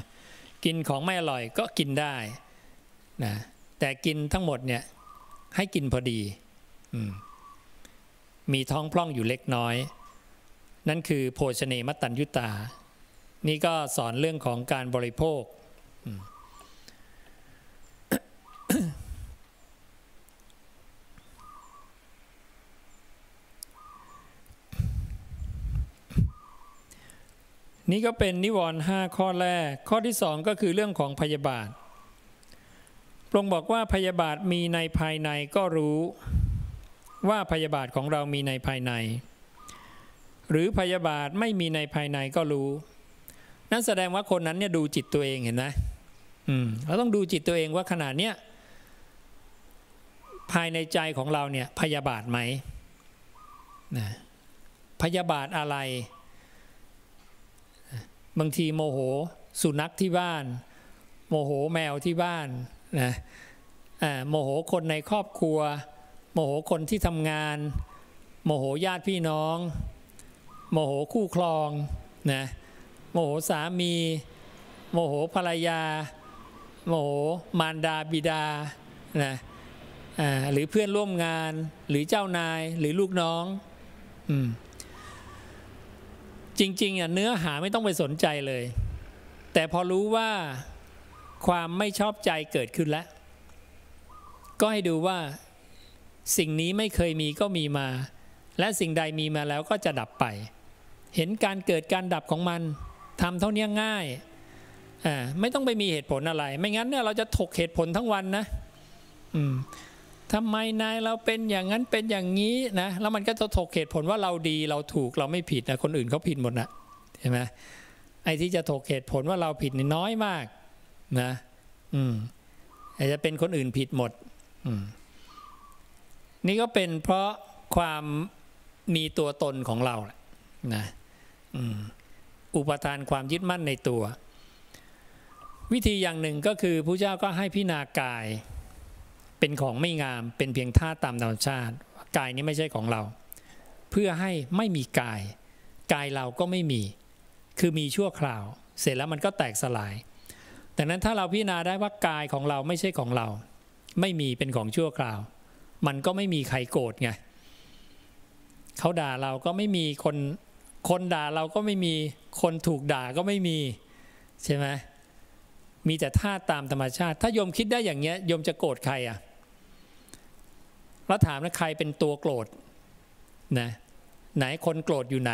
[SPEAKER 1] กินของไม่อร่อยก็กินได้นะแต่กินทั้งหมดเนี่ยให้กินพอดีมมีท้องพร่องอยู่เล็กน้อย นั่นคือโภชเนมตัญยุตา นี่ก็สอนเรื่องของการบริโภค นี่ก็เป็นนิวรณ์ห้าข้อแรก ข้อที่สองก็คือเรื่องของพยาบาทพระองค์บอกว่าพยาบาทมีในภายในก็รู้ว่าพยาบาทของเรามีในภายใน หรือพยาบาทไม่มีในภายในก็รู้ นั่นแสดงว่าคนนั้นเนี่ยดูจิตตัวเองเห็นไหมอืมเราต้องดูจิตตัวเองว่าขนาดเนี้ยภายในใจของเราเนี่ยพยาบาทไหมนะพยาบาทอะไร บางทีโมโหสุนัขที่บ้าน โมโหแมวที่บ้านนะโมโหคนในครอบครัว โมโหคนที่ทำงาน โมโหญาติพี่น้อง โมโหคู่ครองนะ โมโหสามี โมโหภรรยา โมโหมารดาบิดานะหรือเพื่อนร่วมงานหรือเจ้านายหรือลูกน้องอจริงๆอะเนื้อหาไม่ต้องไปสนใจเลย แต่พอรู้ว่าความไม่ชอบใจเกิดขึ้นแล้ว ก็ให้ดูว่าสิ่งนี้ไม่เคยมีก็มีมา และสิ่งใดมีมาแล้วก็จะดับไป เห็นการเกิดการดับของมัน ทำเท่านี้ง่ายอ่าไม่ต้องไปมีเหตุผลอะไร ไม่งั้นเนี่ยเราจะถกเหตุผลทั้งวันนะอืมทำไมนายเราเป็นอย่างนั้นเป็นอย่างนี้นะแล้วมันก็จะถกเหตุผลว่าเราดีเราถูกเราไม่ผิดนะคนอื่นเขาผิดหมดนะใช่ไหมไอ้ที่จะถกเหตุผลว่าเราผิดนี่น้อยมากนะอืมอาจจะเป็นคนอื่นผิดหมดอืมนี่ก็เป็นเพราะความมีตัวตนของเราแหละนะอืม อุปทานความยึดมั่นในตัว วิธีอย่างหนึ่งก็คือพระเจ้าก็ให้พิจารณากาย เป็นของไม่งามเป็นเพียงท่าตามธรรมชาติ กายนี้ไม่ใช่ของเรา เพื่อให้ไม่มีกาย กายเราก็ไม่มี คือมีชั่วคราว เสร็จแล้วมันก็แตกสลายดังนั้นถ้าเราพิจารณาได้ว่ากายของเราไม่ใช่ของเรา ไม่มีเป็นของชั่วคราว มันก็ไม่มีใครโกรธไงเขาด่าเราก็ไม่มีคน คนด่าเราก็ไม่มี คนถูกด่าก็ไม่มีใช่ไหมมีแต่ท่าตามธรรมชาติ ถ้าโยมคิดได้อย่างเงี้ยโยมจะโกรธใครอะแล้วถามนะใครเป็นตัวโกรธนะไหนคนโกรธอยู่ไหน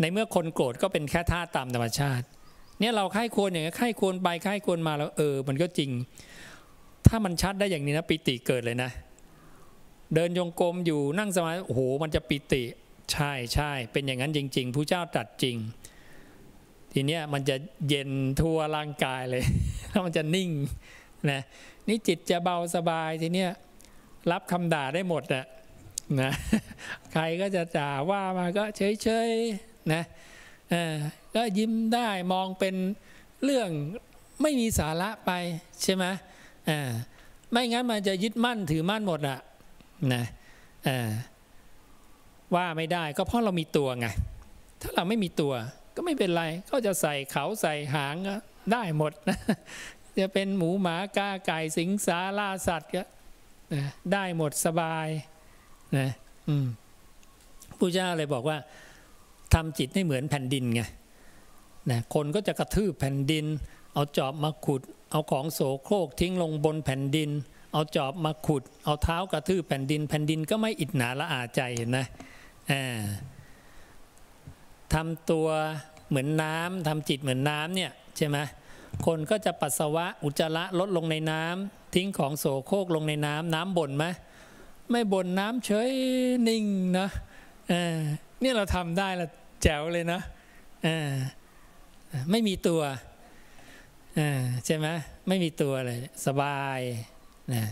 [SPEAKER 1] ในเมื่อคนโกรธก็เป็นแค่ท่าตามธรรมชาติ เนี่ยเราค่ายควรอย่างนี้ค่ายควรไปค่ายควรมาแล้วเออ มันก็จริง ถ้ามันชัดได้อย่างนี้นะปิติเกิดเลยนะ เดินยงกรมอยู่นั่งสมาธิโอ้โหมันจะปิติ ใช่ใช่เป็นอย่างนั้นจริง ๆ ผู้เจ้าตรัสจริง ทีเนี้ยมันจะเย็นทั่วร่างกายเลยแล้วมันจะนิ่งนะนี่จิตจะเบาสบายทีเนี้ยรับคำด่าได้หมดอะนะใครก็จะด่าว่ามาก็เฉยๆนะก็ยิ้มได้มองเป็นเรื่องไม่มีสาระไปใช่ไหมไม่งั้นมันจะยึดมั่นถือมั่นหมดอะนะอ่า ว่าไม่ได้ก็เพราะเรามีตัวไง ถ้าเราไม่มีตัวก็ไม่เป็นไร ก็จะใส่เขาใส่หางก็ได้หมดนะจะเป็นหมูหมากาไก่สิงสาราสัตว์ก็ได้หมดสบายนะอืมผู้เจ้าเลยบอกว่าทำจิตให้เหมือนแผ่นดินไงนะคนก็จะกระทืบแผ่นดิน เอาจอบมาขุด เอาของโสโครกทิ้งลงบนแผ่นดิน เอาจอบมาขุด เอาเท้ากระทืบแผ่นดิน แผ่นดินก็ไม่อิดหนาละอาใจเห็นไหม ทำตัวเหมือนน้ำทำจิตเหมือนน้ำเนี่ยใช่ไหมคนก็จะปัสสาวะอุจจาระลดลงในน้ำทิ้งของโสโครกลงในน้ำน้ำบ่นไหมไม่บ่นน้ำเฉยนิ่งนะเนี่ยเราทำได้ละแจ๋วเลยนะไม่มีตัวใช่ไหมไม่มีตัวเลย สบายนะ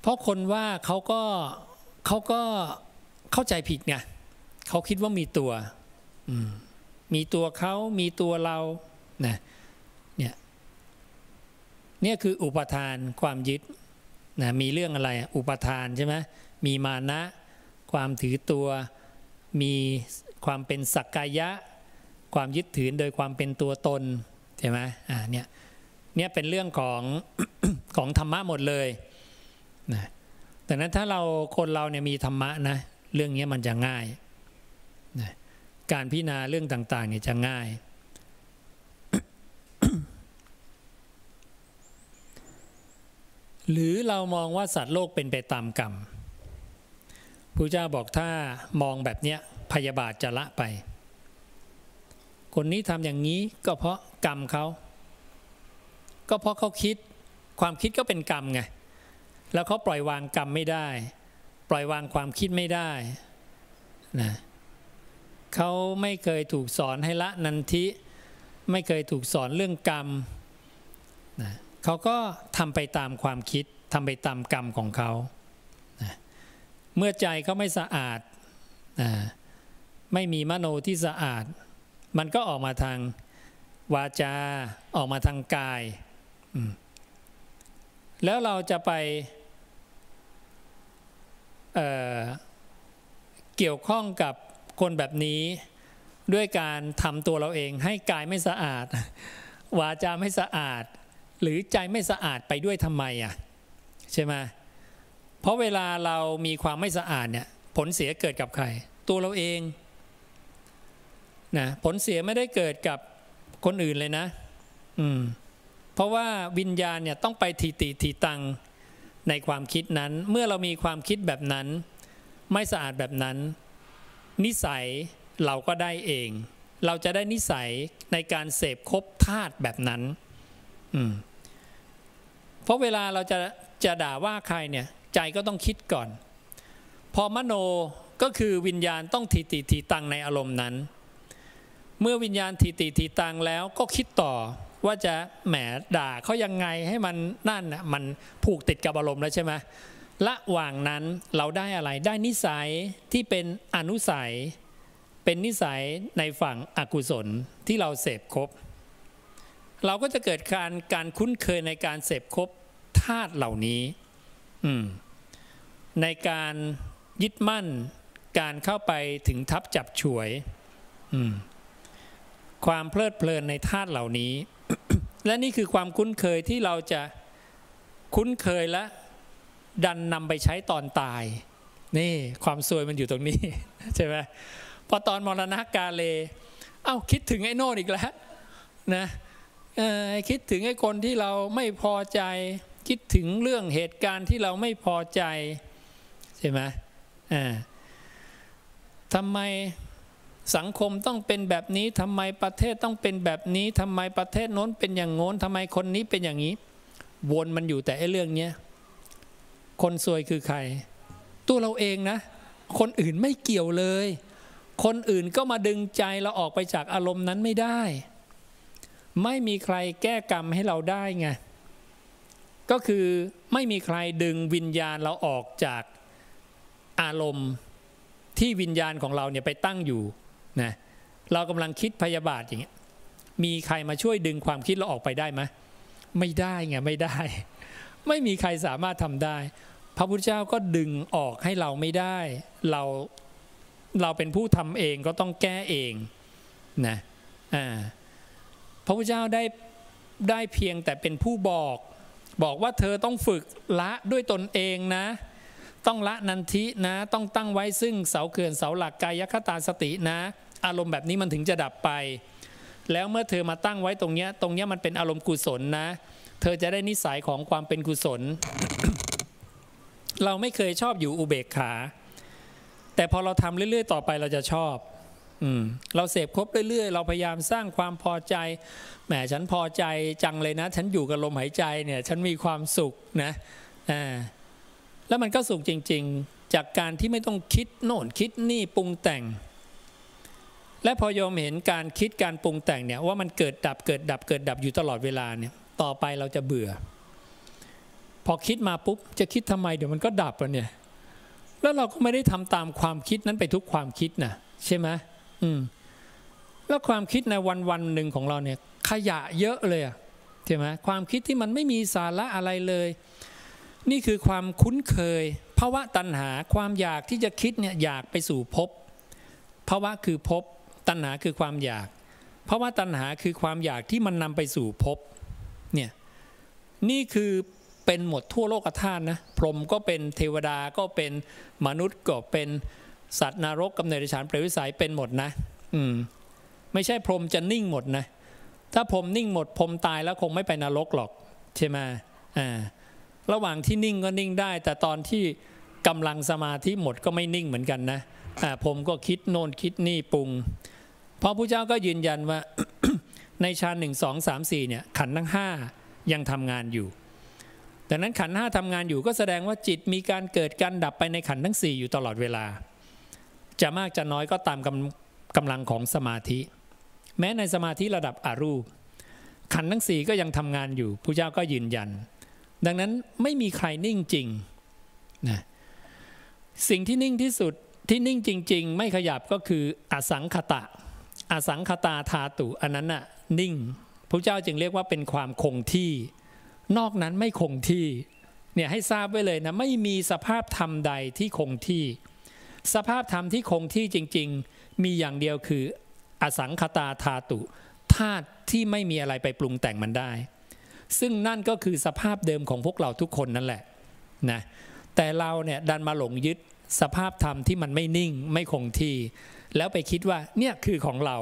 [SPEAKER 1] เพราะคนว่าเขาก็ เขาก็เข้าใจผิดไงเขาคิดว่ามีตัวมีตัวเขามีตัวเรานะเนี่ยเนี่ยคืออุปทานความยึดนะมีเรื่องอะไรอุปทานใช่ไหมมีมานะ ความถือตัว มีความเป็นสักกายะ ความยึดถือโดยความเป็นตัวตนใช่ไหมอ่าเนี่ยเนี่ยเป็นเรื่องของของธรรมะหมดเลยนะ แต่นั้นถ้าเราคนเราเนี่ยมีธรรมะนะเรื่องนี้มันจะง่ายนะการพิจารณาเรื่องต่างๆเนี่ยจะง่าย หรือเรามองว่าสัตว์โลกเป็นไปตามกรรมพระเจ้าบอกถ้ามองแบบเนี้ยพยาบาทจะละไป คนนี้ทำอย่างนี้ก็เพราะกรรมเขา ก็เพราะเขาคิด ความคิดก็เป็นกรรมไง แล้วเขาปล่อยวางกรรมไม่ได้ ปล่อยวางความคิดไม่ได้นะเขาไม่เคยถูกสอนให้ละนันทิ ไม่เคยถูกสอนเรื่องกรรมนะเขาก็ทำไปตามความคิดทำไปตามกรรมของเขานะเมื่อใจเขาไม่สะอาดนะไม่มีมโนที่สะอาด มันก็ออกมาทางวาจาออกมาทางกาย แล้วเราจะไป เเกี่ยวข้องกับคนแบบนี้ด้วยการทำตัวเราเองให้กายไม่สะอาด วาจาไม่สะอาด หรือใจไม่สะอาดไปด้วยทำไมอะใช่ไหมเพราะเวลาเรามีความไม่สะอาดเนี่ยผลเสียเกิดกับใคร ตัวเราเองนะผลเสียไม่ได้เกิดกับคนอื่นเลยนะ อืมเพราะว่าวิญญาณเนี่ยต้องไปทีติทีตัง ในความคิดนั้นเมื่อเรามีความคิดแบบนั้น ไม่สะอาดแบบนั้น นิสัยเราก็ได้เอง เราจะได้นิสัยในการเสพคบธาตุแบบนั้นเพราะเวลาเราจะจะด่าว่าใครเนี่ย ใจก็ต้องคิดก่อน พอมโนก็คือวิญญาณต้องทีติทีตังในอารมณ์นั้น เมื่อวิญญาณทีติทีตังแล้วก็คิดต่อ ว่าจะแหมด่าเขายังไงให้มันนั่นน่ะมันผูกติดกับอารมณ์แล้วใช่ไหมระหว่างนั้นเราได้อะไรได้นิสัยที่เป็นอนุสัย เป็นนิสัยในฝั่งอกุศลที่เราเสพครบ เราก็จะเกิดการการคุ้นเคยในการเสพครบธาตุเหล่านี้ในการยึดมั่นการเข้าไปถึงทับจับฉวยความเพลิดเพลินในธาตุเหล่านี้ และนี่คือความคุ้นเคยที่เราจะคุ้นเคยและดันนำไปใช้ตอนตาย นี่ความซวยมันอยู่ตรงนี้ ใช่ไหมพอตอนมรณะกาเล เอ้าคิดถึงไอ้โน่นอีกแล้วนะคิดถึงไอ้คนที่เราไม่พอใจ คิดถึงเรื่องเหตุการณ์ที่เราไม่พอใจ ใช่ไหมอ่าทำไม สังคมต้องเป็นแบบนี้ทำไมประเทศต้องเป็นแบบนี้ทำไมประเทศโน้นเป็นอย่างโน้นทำไมคนนี้เป็นอย่างนี้ วนมันอยู่แต่ไอ้เรื่องเนี้ยคนซวยคือใคร ตัวเราเองนะ คนอื่นไม่เกี่ยวเลย คนอื่นก็มาดึงใจเราออกไปจากอารมณ์นั้นไม่ได้ ไม่มีใครแก้กรรมให้เราได้ไงก็คือไม่มีใครดึงวิญญาณเราออกจากอารมณ์ที่วิญญาณของเราเนี่ยไปตั้งอยู่ นะเรากำลังคิดพยาบาทอย่างเงี้ยมีใครมาช่วยดึงความคิดเราออกไปได้ไหมไม่ได้ไงไม่ได้ ไม่มีใครสามารถทำได้ พระพุทธเจ้าก็ดึงออกให้เราไม่ได้ เราเราเป็นผู้ทำเองก็ต้องแก้เองนะอ่าพระพุทธเจ้าได้ได้เพียงแต่เป็นผู้บอก บอกว่าเธอต้องฝึกละด้วยตนเองนะ ต้องละนันทินะ ต้องตั้งไว้ซึ่งเสาเขื่อนเสาหลักกายคตาสตินะ อารมณ์แบบนี้มันถึงจะดับไป แล้วเมื่อเธอมาตั้งไว้ตรงเนี้ยตรงเนี้ยมันเป็นอารมณ์กุศลนะ เธอจะได้นิสัยของความเป็นกุศล เราไม่เคยชอบอยู่อุเบกขา แต่พอเราทำเรื่อย ๆ ต่อไปเราจะชอบอืมเราเสพครบเรื่อยๆ เราพยายามสร้างความพอใจ แหมฉันพอใจจังเลยนะ ฉันอยู่กับลมหายใจเนี่ย ฉันมีความสุขนะ อ่า แล้วมันก็สุขจริง ๆ จากการที่ไม่ต้องคิดโน่นคิดนี่ปรุงแต่ง และพอโยมเห็นการคิดการปรุงแต่งเนี่ยว่ามันเกิดดับเกิดดับเกิดดับอยู่ตลอดเวลาเนี่ยต่อไปเราจะเบื่อ พอคิดมาปุ๊บจะคิดทำไมเดี๋ยวมันก็ดับแล้วเนี่ยแล้วเราก็ไม่ได้ทำตามความคิดนั้นไปทุกความคิดนะใช่ไหมอืมแล้วความคิดในวันวันหนึ่งของเราเนี่ยขยะเยอะเลยใช่ไหมความคิดที่มันไม่มีสาระอะไรเลย นี่คือความคุ้นเคยภาวะตัณหาความอยากที่จะคิดเนี่ยอยากไปสู่ภพภาวะคือภพตัณหาคือความอยากภาวะตัณหาคือความอยากที่มันนำไปสู่ภพเนี่ยนี่คือเป็นหมดทั่วโลกธาตุนะพรหมก็เป็นเทวดาก็เป็นมนุษย์ก็เป็นสัตว์นรกกำเนิดฉานเปรตวิสัยเป็นหมดนะ อืมไม่ใช่พรหมจะนิ่งหมดนะ ถ้าพรหมนิ่งหมดพรหมตายแล้วคงไม่ไปนรกหรอกใช่ไหมอ่า ระหว่างที่นิ่งก็นิ่งได้ แต่ตอนที่กำลังสมาธิหมดก็ไม่นิ่งเหมือนกันนะผมก็คิดโน่นคิดนี่ปรุงพระพุทธเจ้าก็ยืนยันว่าในฌานหนึ่งสองสามสี่เนี่ยขันทั้งห้ายังทำงานอยู่ดังนั้นขันห้าทำงานอยู่ก็แสดงว่าจิตมีการเกิดการดับไปในขันทั้งสี่อยู่ตลอดเวลา จะมากจะน้อยก็ตามกำกำลังของสมาธิ แม้ในสมาธิระดับอรูป ขันทั้งสี่ก็ยังทำงานอยู่พระเจ้าก็ยืนยัน ดังนั้นไม่มีใครนิ่งจริงนะสิ่งที่นิ่งที่สุดที่นิ่งจริง ๆ ไม่ขยับก็คืออสังขตะ อสังขตาธาตุอันนั้นน่ะนิ่งพระเจ้าจึงเรียกว่าเป็นความคงที่ นอกนั้นไม่คงที่เนี่ยให้ทราบไว้เลยนะไม่มีสภาพธรรมใดที่คงที่ สภาพธรรมที่คงที่จริง ๆ มีอย่างเดียวคือ อสังขตาธาตุธาตุที่ไม่มีอะไรไปปรุงแต่งมันได้ ซึ่งนั่นก็คือสภาพเดิมของพวกเราทุกคนนั่นแหละนะแต่เราเนี่ยดันมาหลงยึดสภาพธรรมที่มันไม่นิ่งไม่คงที่ แล้วไปคิดว่าเนี่ยคือของเรา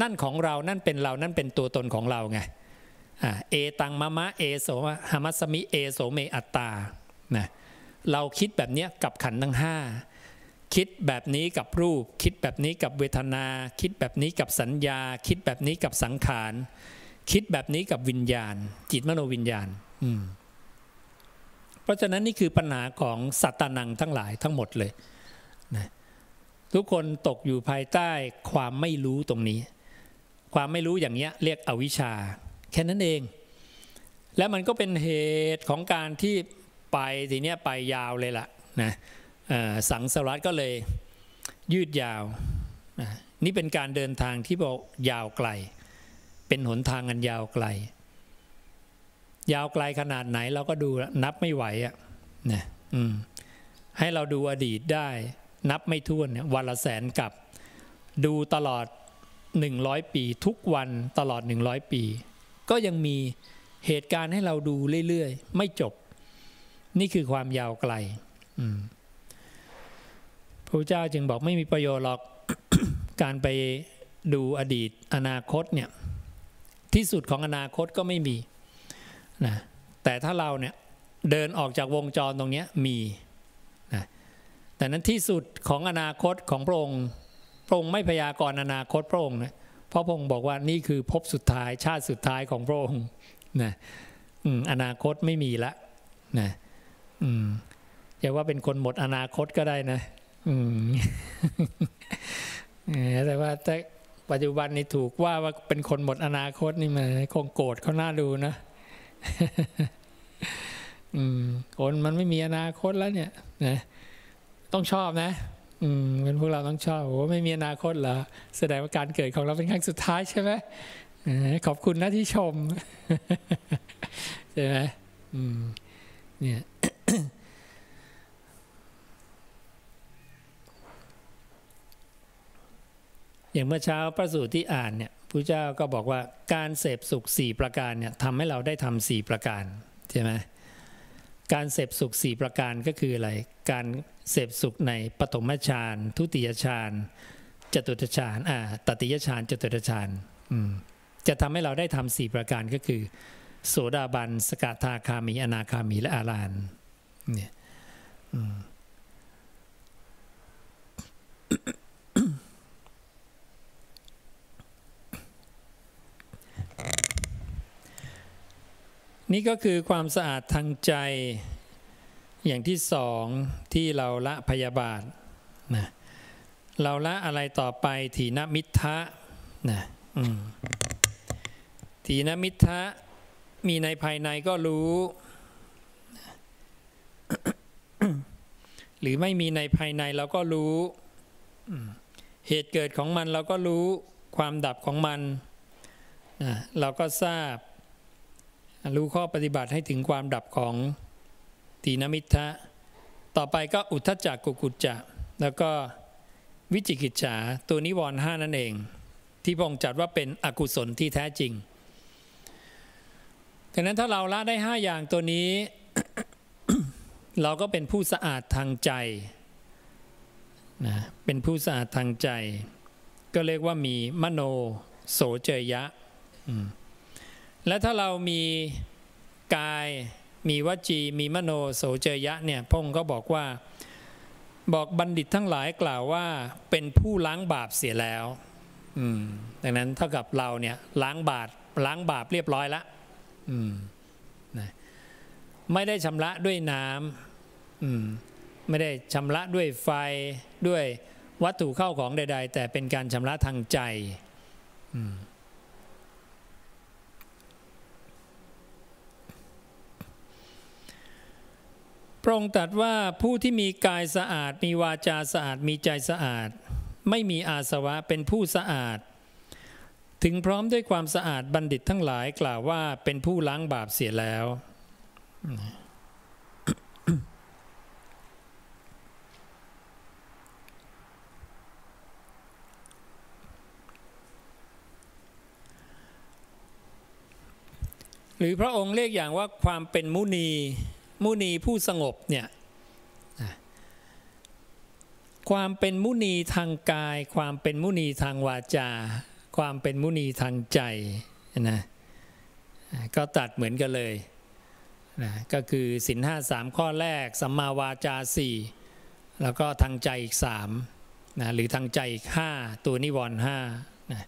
[SPEAKER 1] นั่นของเรานั่นเป็นเรานั่นเป็นตัวตนของเราไงเอตังมะมะเอโสหามัสมิเอโสเมอัตตานะเราคิดแบบนี้กับขันทั้งห้าคิดแบบนี้กับรูป คิดแบบนี้กับเวทนา คิดแบบนี้กับสัญญา คิดแบบนี้กับสังขาร คิดแบบนี้กับวิญญาณ จิตมโนวิญญาณ อืม เพราะฉะนั้นนี่คือปัญหาของสัตตานังทั้งหลายทั้งหมดเลยนะทุกคนตกอยู่ภายใต้ความไม่รู้ตรงนี้ ความไม่รู้อย่างเนี้ย เรียกอวิชชา แค่นั้นเอง และมันก็เป็นเหตุของการที่ไปทีเนี้ยไปยาวเลยล่ะนะสังสารวัตก็เลยยืดยาวนะนี่เป็นการเดินทางที่บอกยาวไกล เป็นหนทางอันยาวไกล ยาวไกลขนาดไหนเราก็ดูนับไม่ไหวอะนะอืมให้เราดูอดีตได้ นับไม่ถ้วนวันละแสนกับ ดูตลอด 100 ปี ทุกวันตลอด 100 ปี ก็ยังมีเหตุการณ์ให้เราดูเรื่อยๆ ไม่จบ นี่คือความยาวไกลอืมพระเจ้าจึงบอกไม่มีประโยชน์หรอก การไปดูอดีตอนาคตเนี่ย ที่สุดของอนาคตก็ไม่มีนะแต่ถ้าเราเนี่ยเดินออกจากวงจรตรงนี้มีนะแต่นั้นที่สุดของอนาคตของพระองค์พระองค์ไม่พยากรณ์อนาคตพระองค์นะเพราะพระองค์บอกว่านี่คือพบสุดท้ายชาติสุดท้ายของพระองค์นะอนาคตไม่มีละนะอย่าว่าเป็นคนหมดอนาคตก็ได้นะแต่ว่าแต่ ปัจจุบันนี่ถูกว่าว่าเป็นคนหมดอนาคตนี่มันคงโกรธเขาหน้าดูนะอืมคนมันไม่มีอนาคตแล้วเนี่ยนะต้องชอบนะ อืมเป็นพวกเราต้องชอบโอ้ไม่มีอนาคตเหรอแสดงว่าการเกิดของเราเป็นครั้งสุดท้ายใช่ไหมขอบคุณนะที่ชมใช่ไหมอืมเนี่ย อย่างเมื่อเช้าพระสูตรที่อ่านเนี่ยพระเจ้าก็บอกว่าการเสพสุขสี่ประการเนี่ยทำให้เราได้ทำสี่ประการใช่ไหมการเสพสุขสี่ประการก็คืออะไร การเสพสุขในปฐมฌานทุติยฌานจตุตฌานอ่าตติยฌานจตุตฌานจะทำให้เราได้ทำสี่ประการก็คือ โสดาบัน สกทาคามี อนาคามี และอารานเนี่ย นี่ก็คือความสะอาดทางใจอย่างที่สองที่เราละพยาบาทนะเราละอะไรต่อไปถีนมิทะนะถีนมิทะมีในภายในก็รู้ หรือไม่มีในภายในเราก็รู้ เหตุเกิดของมันเราก็รู้ความดับของมันนะเราก็ทราบ รู้ข้อปฏิบัติให้ถึงความดับของตีนมิทะต่อไปก็อุทธจักกุกุจจะแล้วก็วิจิกิจฉาตัวนิวรณ์ห้านั่นเอง ที่พงจัดว่าเป็นอกุศลที่แท้จริงดังนั้นถ้าเราละได้ห้าอย่างตัวนี้ เราก็เป็นผู้สะอาดทางใจนะเป็นผู้สะอาดทางใจ ก็เรียกว่ามีมโนโสเจยะ และถ้าเรามีกาย มีวจีมีมโนโสเจยะเนี่ยพงก็บอกว่า บอกบัณฑิตทั้งหลายกล่าวว่าเป็นผู้ล้างบาปเสียแล้วดังนั้นเท่ากับเราเนี่ยล้างบาปล้างบาปเรียบร้อยแล้วไม่ได้ชำระด้วยน้ำไม่ได้ชำระด้วยไฟด้วยวัตถุเข้าของใด ๆ แต่เป็นการชำระทางใจ ระองค์ตรัสว่าผู้ที่มีกายสะอาด มีวาจาสะอาด มีใจสะอาด ไม่มีอาสวะเป็นผู้สะอาด ถึงพร้อมด้วยความสะอาดบัณฑิตทั้งหลายกล่าวว่าเป็นผู้ล้างบาปเสียแล้ว หรือพระองค์เรียกอย่างว่าความเป็นมุนี มุนีผู้สงบเนี่ยความเป็นมุนีทางกาย ความเป็นมุนีทางวาจา ความเป็นมุนีทางใจนะก็ตัดเหมือนกันเลยนะก็คือสินห้าสามข้อแรกสัมมาวาจาสี่แล้วก็ทางใจอีกสามนะหรือทางใจอีกห้าตัวนิวรณ์ห้านะ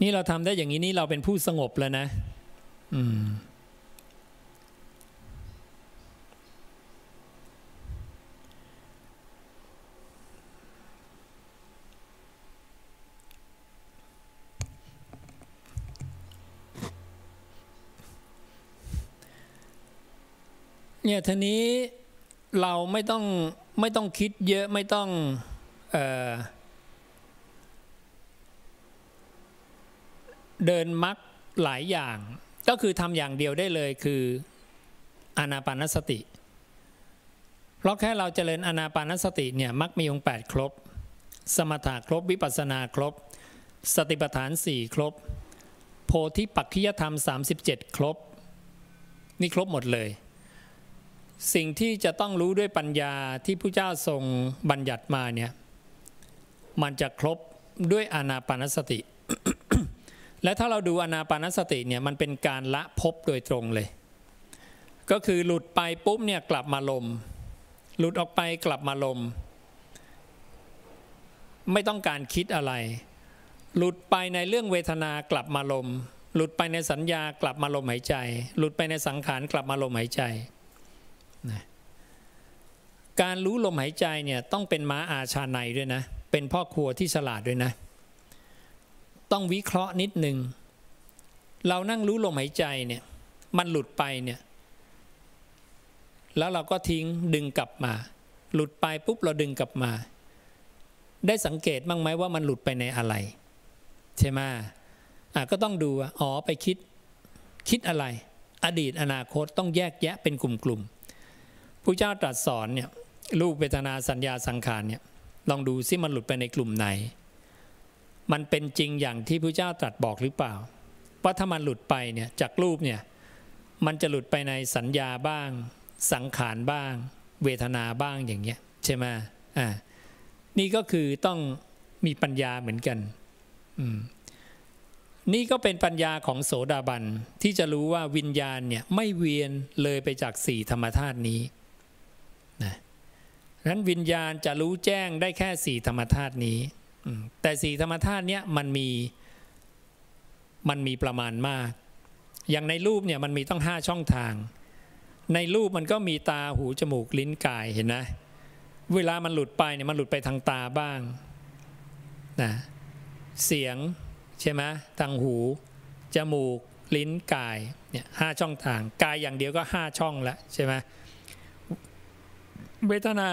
[SPEAKER 1] นี่เราทำได้อย่างนี้นี่เราเป็นผู้สงบแล้วนะ อืมเนี่ยทีนี้เราไม่ต้องไม่ต้องคิดเยอะไม่ต้องเออ เดินมักหลายอย่าง ก็คือทำอย่างเดียวได้เลยคืออานาปานสติ เพราะแค่เราจเจริญอานาปานสติเนี่ยมักมีองค์ 8 ครบ สมถะครบ วิปัสสนาครบ สติปัฏฐาน 4 ครบ โพธิปักขิยธรรม 37 ครบ นี่ครบหมดเลย สิ่งที่จะต้องรู้ด้วยปัญญาที่พระเจ้าทรงบัญญัติมาเนี่ยมันจะครบด้วยอานาปานสติ และถ้าเราดูอนาปานสติเนี่ยมันเป็นการละภพโดยตรงเลย ก็คือหลุดไปปุ๊บเนี่ยกลับมาลม หลุดออกไปกลับมาลม ไม่ต้องการคิดอะไร หลุดไปในเรื่องเวทนากลับมาลม หลุดไปในสัญญากลับมาลมหายใจ หลุดไปในสังขารกลับมาลมหายใจนะการรู้ลมหายใจเนี่ยต้องเป็นม้าอาชาในด้วยนะ เป็นพ่อครัวที่ฉลาดด้วยนะ ต้องวิเคราะห์นิดหนึ่ง เรานั่งรู้ลมหายใจเนี่ย มันหลุดไปเนี่ย แล้วเราก็ทิ้งดึงกลับมา หลุดไปปุ๊บเราดึงกลับมา ได้สังเกตบ้างไหมว่ามันหลุดไปในอะไร ใช่ไหมอะก็ต้องดูอ๋อไปคิด คิดอะไร อดีตอนาคตต้องแยกแยะเป็นกลุ่มๆผู้เจ้าตรัสสอนเนี่ยรูปเวทนาสัญญาสังขารเนี่ยลองดูซิมันหลุดไปในกลุ่มไหน มันเป็นจริงอย่างที่พระเจ้าตรัสบอกหรือเปล่า ว่าถ้ามันหลุดไปเนี่ยจากรูปเนี่ยมันจะหลุดไปในสัญญาบ้าง สังขารบ้าง เวทนาบ้างอย่างเงี้ยใช่ไหมอ่านี่ก็คือต้องมีปัญญาเหมือนกันอืมนี่ก็เป็นปัญญาของโสดาบันที่จะรู้ว่าวิญญาณเนี่ยไม่เวียนเลยไปจากสี่ธรรมธาตุนี้นะนั้นวิญญาณจะรู้แจ้งได้แค่สี่ธรรมธาตุนี้ แต่สี่ธรรมธาตุเนี้ยมันมีมันมีประมาณมาก อย่างในรูปเนี่ยมันมีต้องห้าช่องทาง ในรูปมันก็มีตาหูจมูกลิ้นกายเห็นไหมเวลามันหลุดไปเนี่ยมันหลุดไปทางตาบ้างนะเสียงใช่ไหมทางหูจมูกลิ้นกายเนี่ยห้าช่องทาง กายอย่างเดียวก็ห้าช่องแล้วใช่ไหมเวทนา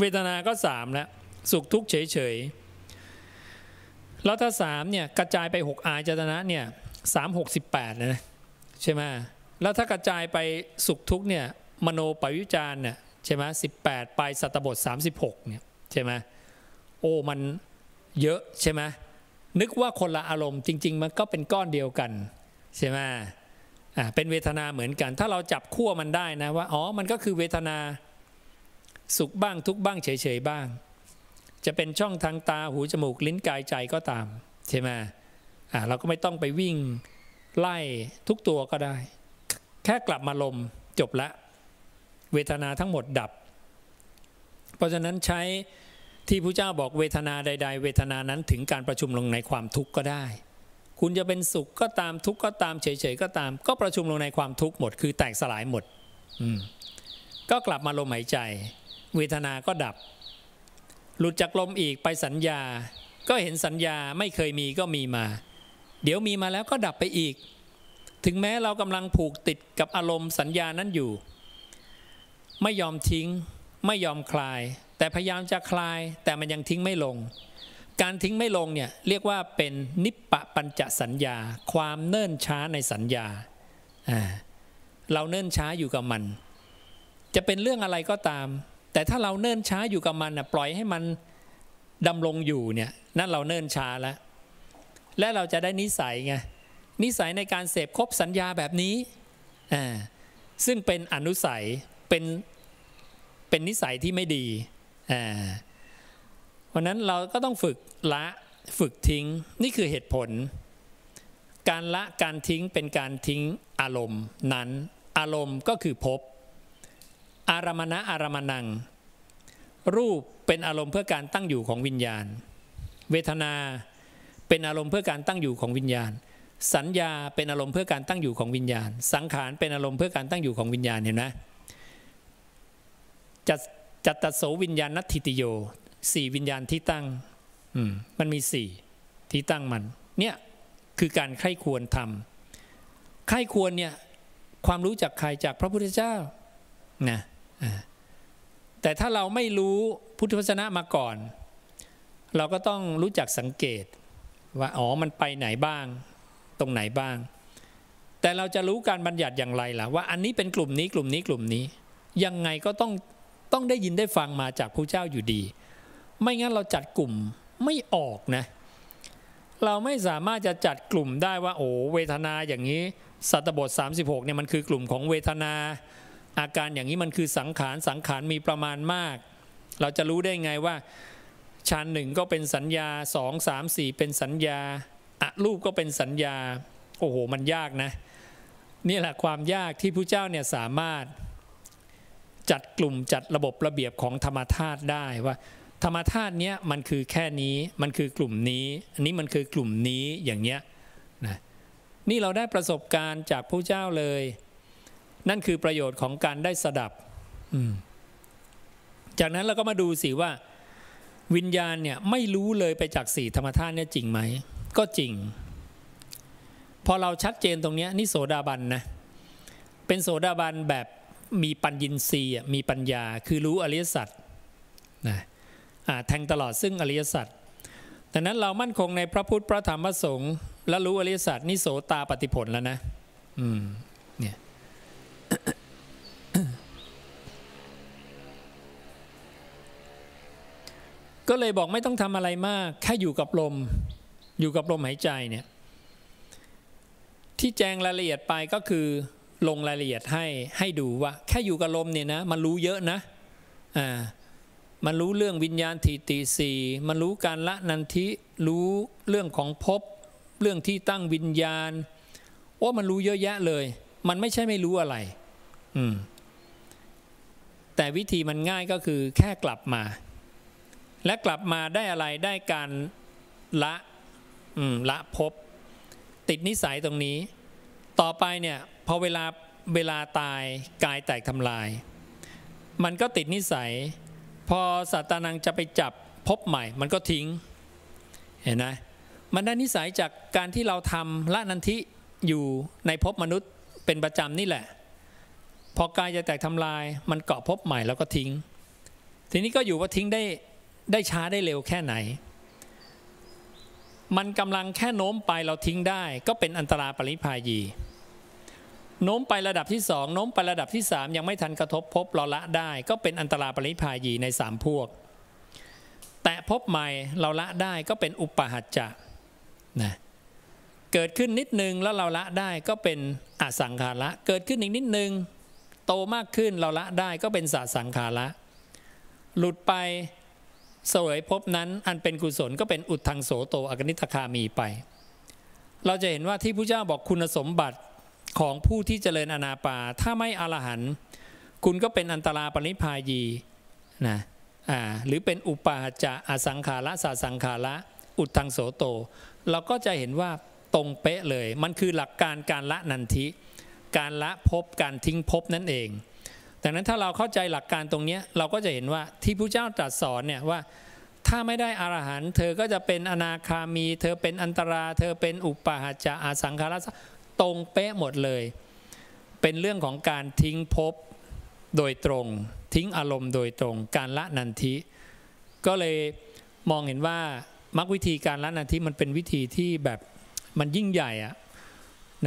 [SPEAKER 1] เวทนาก็สามแล้วสุขทุกข์เฉยเฉย แล้วถ้าสามเนี่ยกระจายไปหกอายจตนะเนี่ยสามหกสิบแปดนะใช่ไหมแล้วถ้ากระจายไปสุขทุกเนี่ยมโนปวิจารเนี่ยใช่ไหมสิบแปดไปสัตบทสามสิบหกเนี่ยใช่ไหมโอ้มันเยอะใช่ไหมนึกว่าคนละอารมณ์จริง ๆ มันก็เป็นก้อนเดียวกันใช่ไหมอ่าเป็นเวทนาเหมือนกัน ถ้าเราจับขั้วมันได้นะว่าอ๋อมันก็คือเวทนาสุขบ้างทุกบ้างเฉยๆบ้าง จะเป็นช่องทางตาหูจมูกลิ้นกายใจก็ตามใช่ไหมอ่าเราก็ไม่ต้องไปวิ่งไล่ทุกตัวก็ได้ แค่กลับมาลมจบละ เวทนาทั้งหมดดับ เพราะฉะนั้นใช้ที่พระเจ้าบอกเวทนาใด ๆ เวทนานั้นถึงการประชุมลงในความทุกข์ก็ได้ คุณจะเป็นสุขก็ตามทุกข์ก็ตามเฉยๆก็ตาม ก็ประชุมลงในความทุกข์หมด คือแตกสลายหมด ก็กลับมาลมหายใจ เวทนาก็ดับ หลุดจากลมอีกไปสัญญา ก็เห็นสัญญาไม่เคยมีก็มีมา เดี๋ยวมีมาแล้วก็ดับไปอีก ถึงแม้เรากำลังผูกติดกับอารมณ์สัญญานั้นอยู่ ไม่ยอมทิ้ง ไม่ยอมคลาย แต่พยายามจะคลาย แต่มันยังทิ้งไม่ลง การทิ้งไม่ลงเนี่ยเรียกว่าเป็นนิปปะปัญจสัญญา ความเนิ่นช้าในสัญญา เราเนิ่นช้าอยู่กับมัน จะเป็นเรื่องอะไรก็ตาม แต่ถ้าเราเนิ่นช้าอยู่กับมันนะปล่อยให้มันดำรงอยู่เนี่ยนั่นเราเนิ่นช้าแล้วและเราจะได้นิสัยไงนิสัยในการเสพครบสัญญาแบบนี้ซึ่งเป็นอนุสัยเป็นเป็นนิสัยที่ไม่ดีเพราะนั้นเราก็ต้องฝึกละฝึกทิ้งนี่คือเหตุผล การละการทิ้งเป็นการทิ้งอารมณ์นั้นอารมณ์ก็คือภพ อารมณะอารมณัง รูปเป็นอารมณ์เพื่อการตั้งอยู่ของวิญญาณ เวทนาเป็นอารมณ์เพื่อการตั้งอยู่ของวิญญาณ สัญญาเป็นอารมณ์เพื่อการตั้งอยู่ของวิญญาณ สังขารเป็นอารมณ์เพื่อการตั้งอยู่ของวิญญาณเห็นไหมจัตจัตตโสวิญญาณนัตถิติโยสี่วิญญาณที่ตั้งมันมีสี่ที่ตั้งมัน เนี่ยคือการใครควรทำใครควรเนี่ยความรู้จากใครจากพระพุทธเจ้านะ แต่ถ้าเราไม่รู้พุทธวจนะมาก่อน เราก็ต้องรู้จักสังเกตว่าอ๋อมันไปไหนบ้าง ตรงไหนบ้าง แต่เราจะรู้การบัญญัติอย่างไรล่ะว่าอันนี้เป็นกลุ่มนี้กลุ่มนี้กลุ่มนี้ ยังไงก็ต้องต้องได้ยินได้ฟังมาจากพระเจ้าอยู่ดี ไม่งั้นเราจัดกลุ่มไม่ออกนะ เราไม่สามารถจะจัดกลุ่มได้ว่าโอ้เวทนาอย่างนี้สัตบท 36เนี่ยมันคือกลุ่มของเวทนา อาการอย่างนี้มันคือสังขารสังขารมีประมาณมาก เราจะรู้ได้ไงว่าชั้นหนึ่งก็เป็นสัญญาสองสามสี่เป็นสัญญาอะรูปก็เป็นสัญญา โอ้โห มันยากนะนี่แหละความยากที่พระเจ้าเนี่ยสามารถจัดกลุ่มจัดระบบระเบียบของธรรมธาตุได้ว่า ธรรมธาตุเนี้ยมันคือแค่นี้มันคือกลุ่มนี้ อันนี้มันคือกลุ่มนี้อย่างเนี้ยนะนี่เราได้ประสบการณ์จากพระเจ้าเลย นั่นคือประโยชน์ของการได้สดับ จากนั้นเราก็มาดูสิว่า วิญญาณเนี่ยไม่รู้เลยไปจากสี่ธรรมธาตุเนี่ยจริงไหม ก็จริง พอเราชัดเจนตรงนี้นี่โสดาบันนะ เป็นโสดาบันแบบมีปัญญินทรีย์มีปัญญาคือรู้อริยสัจนะแทงตลอดซึ่งอริยสัจดังนั้นเรามั่นคงในพระพุทธพระธรรมพระสงฆ์และรู้อริยสัจนี่โสตาปฏิผลแล้วนะ อืม ก็เลยบอกไม่ต้องทำอะไรมาก แค่อยู่กับลม อยู่กับลมหายใจเนี่ย ที่แจงรายละเอียดไปก็คือ ลงรายละเอียดให้ให้ดูว่า แค่อยู่กับลมเนี่ยนะ มันรู้เยอะนะอ่ามันรู้เรื่องวิญญาณทีตีสีมันรู้การละนันทิรู้เรื่องของภพเรื่องที่ตั้งวิญญาณว่ามันรู้เยอะแยะเลย มันไม่ใช่ไม่รู้อะไร อืม แต่วิธีมันง่ายก็คือแค่กลับมา และกลับมาได้อะไรได้การละละพบ ติดนิสัยตรงนี้ ต่อไปเนี่ยพอเวลาเวลาตายกายแตกทำลาย มันก็ติดนิสัย พอสัตานังจะไปจับพบใหม่ มันก็ทิ้ง เห็นไหมมันได้นิสัยจากการที่เราทำละนันทิอยู่ในพบมนุษย์ เป็นประจำนี่แหละ พอกายจะแตกทำลาย มันเกาะพบใหม่แล้วก็ทิ้ง ทีนี้ก็อยู่ว่าทิ้งได้ได้ช้าได้เร็วแค่ไหน มันกำลังแค่โน้มไปเราทิ้งได้ ก็เป็นอันตราปริพายีโน้มไประดับที่สองโน้มไประดับที่สามยังไม่ทันกระทบพบเราละได้ ก็เป็นอันตราปริพายีในสามพวก แต่พบใหม่เราละได้ก็เป็นอุปหัจจะนะเกิดขึ้นนิดนึงแล้วเราละได้ก็เป็น อสังขาระเกิดขึ้นอีกนิดนึง โตมากขึ้นเราละได้ก็เป็นสสังขาระหลุดไปสวยพบนั้นอันเป็นกุศลก็เป็นอุดทางโสโตอกนิทคามีไป เราจะเห็นว่าที่พระเจ้าบอกคุณสมบัติของผู้ที่เจริญอนาปา ถ้าไม่อรหันคุณก็เป็นอันตราปริพายีนะอ่าหรือเป็นอุปาจะอสังขาระสาสังขาระอุดทางโสโต เราก็จะเห็นว่า ตรงเป๊ะเลย มันคือหลักการการละนันทิ การละพบการทิ้งพบนั่นเองดังนั้นถ้าเราเข้าใจหลักการตรงนี้เราก็จะเห็นว่าที่พระเจ้าตรัสสอนเนี่ยว่าถ้าไม่ได้อรหันต์เธอก็จะเป็นอนาคามี เธอเป็นอันตรา เธอเป็นอุปาหจะอาสังขารตรงเป๊ะหมดเลย เป็นเรื่องของการทิ้งภพโดยตรง ทิ้งอารมณ์โดยตรง การละนันทิ ก็เลยมองเห็นว่ามรรควิธีการละนันทิมันเป็นวิธีที่แบบ มันยิ่งใหญ่อะ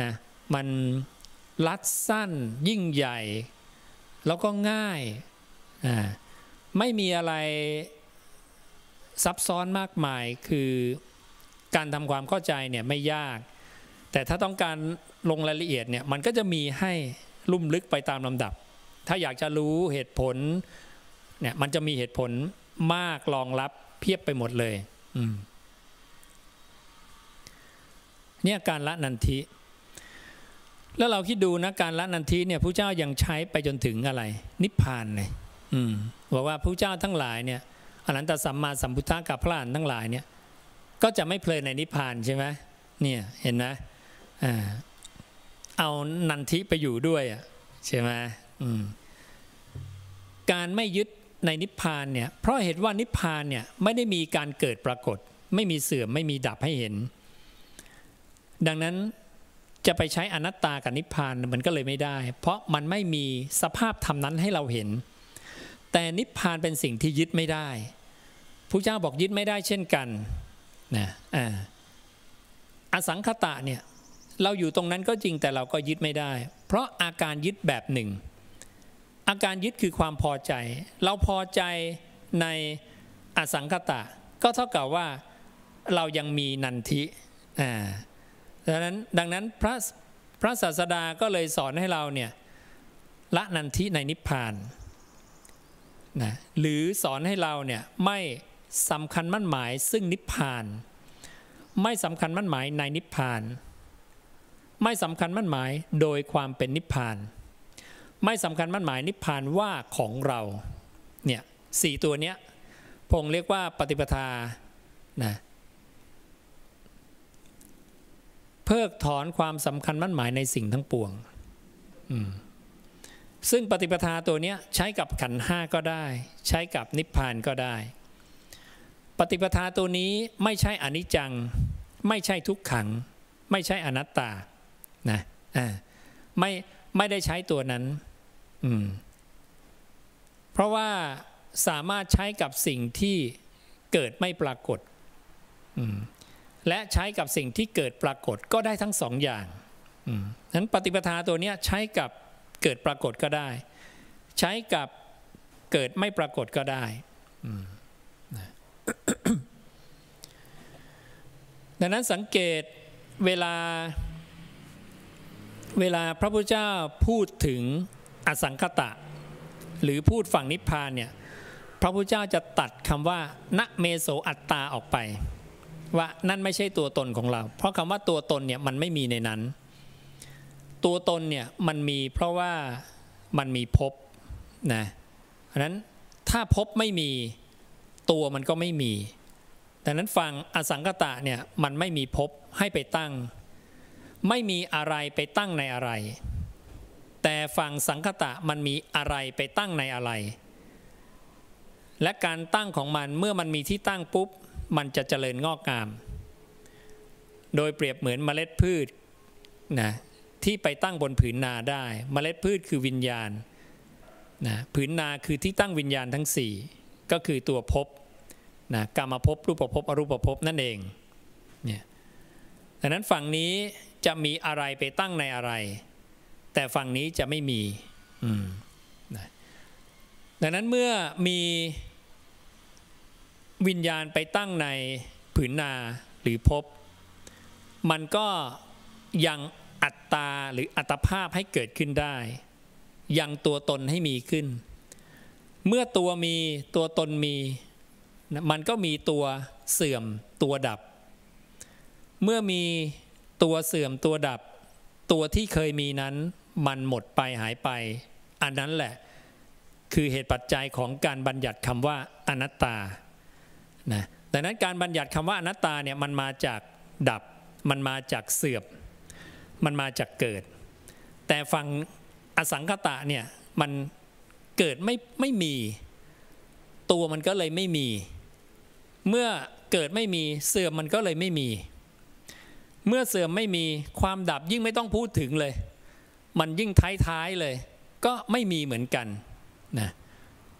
[SPEAKER 1] นะมันลัดสั้นยิ่งใหญ่ แล้วก็ง่ายอ่าไม่มีอะไรซับซ้อนมากมายคือการทำความเข้าใจเนี่ยไม่ยาก แต่ถ้าต้องการลงรายละเอียดเนี่ยมันก็จะมีให้ลุ่มลึกไปตามลำดับ ถ้าอยากจะรู้เหตุผลเนี่ยมันจะมีเหตุผลมากรองรับเพียบไปหมดเลยเเนี่ยการละนันทิแล้วเราคิดดูนะการละนันทิเนี่ยพระเจ้ายังใช้ไปจนถึงอะไร นิพพานเลยอืมบอกว่าพระเจ้าทั้งหลายเนี่ยอนันตสัมมาสัมพุทธะกับพระอรหันต์ทั้งหลายเนี่ย ก็จะไม่เพลินในนิพพานใช่ไหมเนี่ยเห็นไหมอ่าเอานันทิไปอยู่ด้วยอะใช่ไหมอืมการไม่ยึดในนิพพานเนี่ยเพราะเหตุว่านิพพานเนี่ยไม่ได้มีการเกิดปรากฏ ไม่มีเสื่อมไม่มีดับให้เห็น ดังนั้นจะไปใช้อนัตตากับนิพพานมันก็เลยไม่ได้ เพราะมันไม่มีสภาพธรรมนั้นให้เราเห็น แต่นิพพานเป็นสิ่งที่ยึดไม่ได้พระเจ้าบอกยึดไม่ได้เช่นกันนะอ่าอสังคตะเนี่ยเราอยู่ตรงนั้นก็จริงแต่เราก็ยึดไม่ได้ เพราะอาการยึดแบบหนึ่ง อาการยึดคือความพอใจ เราพอใจในอสังคตะ ก็เท่ากับว่าเรายังมีนันทิอ่า ดังนั้นดังนั้นพระพระศาสดาก็เลยสอนให้เราเนี่ยละนันทิในนิพพานนะหรือสอนให้เราเนี่ยไม่สำคัญมั่นหมายซึ่งนิพพาน ไม่สำคัญมั่นหมายในนิพพาน ไม่สำคัญมั่นหมายโดยความเป็นนิพพาน ไม่สำคัญมั่นหมายนิพพานว่าของเราเนี่ยสี่ตัวเนี้ยพงเรียกว่าปฏิปทานะ เพิกถอนความสำคัญมั่นหมายในสิ่งทั้งปวง ซึ่งปฏิปทาตัวนี้ใช้กับขันห้าก็ได้ ใช้กับนิพพานก็ได้ ปฏิปทาตัวนี้ไม่ใช่อนิจจัง ไม่ใช่ทุกขัง ไม่ใช่อนัตตา นะไม่ไม่ได้ใช้ตัวนั้น เพราะว่าสามารถใช้กับสิ่งที่เกิดไม่ปรากฏ และใช้กับสิ่งที่เกิดปรากฏก็ได้ทั้งสองอย่างนั้นปฏิปทาตัวนี้ใช้กับเกิดปรากฏก็ได้ ใช้กับเกิดไม่ปรากฏก็ได้ดังนั้นสังเกตเวลาเวลาพระพุทธเจ้าพูดถึงอสังคตะ หรือพูดฝั่งนิพพานเนี่ยพระพุทธเจ้าจะตัดคำว่าณเมโสอัตตาออกไป ว่านั่นไม่ใช่ตัวตนของเรา เพราะคำว่าตัวตนเนี่ยมันไม่มีในนั้น ตัวตนเนี่ยมันมีเพราะว่ามันมีภพนะเพราะนั้นถ้าภพไม่มีตัวมันก็ไม่มีดังนั้นฟังอสังกตะเนี่ยมันไม่มีภพให้ไปตั้ง ไม่มีอะไรไปตั้งในอะไร แต่ฟังสังคตะมันมีอะไรไปตั้งในอะไร และการตั้งของมันเมื่อมันมีที่ตั้งปุ๊บ มันจะเจริญงอกงาม โดยเปรียบเหมือนเมล็ดพืชนะที่ไปตั้งบนผืนนาได้เมล็ดพืชคือวิญญาณนะผืนนาคือที่ตั้งวิญญาณทั้ง 4 ก็คือตัวภพนะกรรมภพรูปภพอรูปภพนั่นเองเนี่ยดังนั้นฝั่งนี้จะมีอะไรไปตั้งในอะไร แต่ฝั่งนี้จะไม่มีนะดังนั้นเมื่อมี วิญญาณไปตั้งในผืนนาหรือพบมันก็ยังอัตตาหรืออัตภาพให้เกิดขึ้นได้ ยังตัวตนให้มีขึ้น เมื่อตัวมีตัวตนมีมันก็มีตัวเสื่อมตัวดับ เมื่อมีตัวเสื่อมตัวดับ ตัวที่เคยมีนั้นมันหมดไปหายไป อันนั้นแหละ คือเหตุปัจจัยของการบัญญัติคำว่าอนัตตา นะดังนั้นการบัญญัติคำว่าอนัตตาเนี่ยมันมาจากดับ มันมาจากเสื่อมมันมาจากเกิด แต่ฟังอสังคตะเนี่ยมันเกิดไม่ไม่มี ตัวมันก็เลยไม่มี เมื่อเกิดไม่มีเสื่อมมันก็เลยไม่มี เมื่อเสื่อมไม่มีความดับยิ่งไม่ต้องพูดถึงเลย มันยิ่งท้ายๆเลย ก็ไม่มีเหมือนกันนะ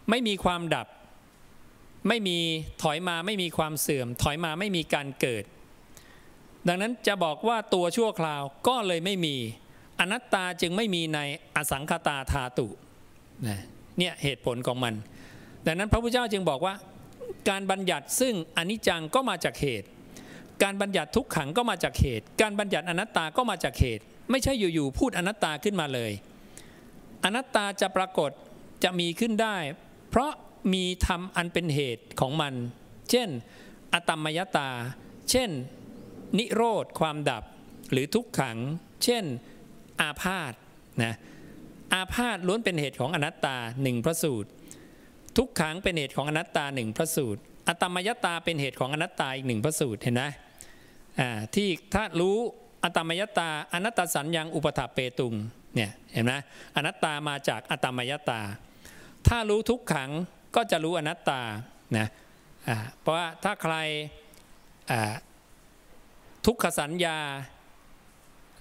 [SPEAKER 1] ไม่มีความดับ ไม่มีถอยมาไม่มีความเสื่อม ถอยมาไม่มีการเกิด ดังนั้นจะบอกว่าตัวชั่วคราวก็เลยไม่มี อนัตตาจึงไม่มีในอสังคตาธาตุเนี่ยเหตุผลของมัน ดังนั้นพระพุทธเจ้าจึงบอกว่า การบัญญัติซึ่งอนิจจังก็มาจากเหตุ การบัญญัติทุกขังก็มาจากเหตุ การบัญญัติอนัตตาก็มาจากเหตุ ไม่ใช่อยู่ๆพูดอนัตตาขึ้นมาเลย อนัตตาจะปรากฏจะมีขึ้นได้ เพราะ มีธรรมอันเป็นเหตุของมัน เช่น อตมยตา เช่น นิโรธความดับ หรือทุกขัง เช่น อาพาธนะอาพาธล้วนเป็นเหตุของอนัตตาหนึ่งพระสูตร ทุกขังเป็นเหตุของอนัตตาหนึ่งพระสูตร อตมยตาเป็นเหตุของอนัตตาอีกหนึ่งพระสูตรเห็นไหมที่ถ้ารู้อตมยตาอนัตตสัญญังอุปถาเปตุงเนี่ยเห็นไหมอนัตตามาจากอตมยตา ถ้ารู้ทุกขัง ก็จะรู้อนัตตานะเพราะว่าถ้าใครทุกขสัญญา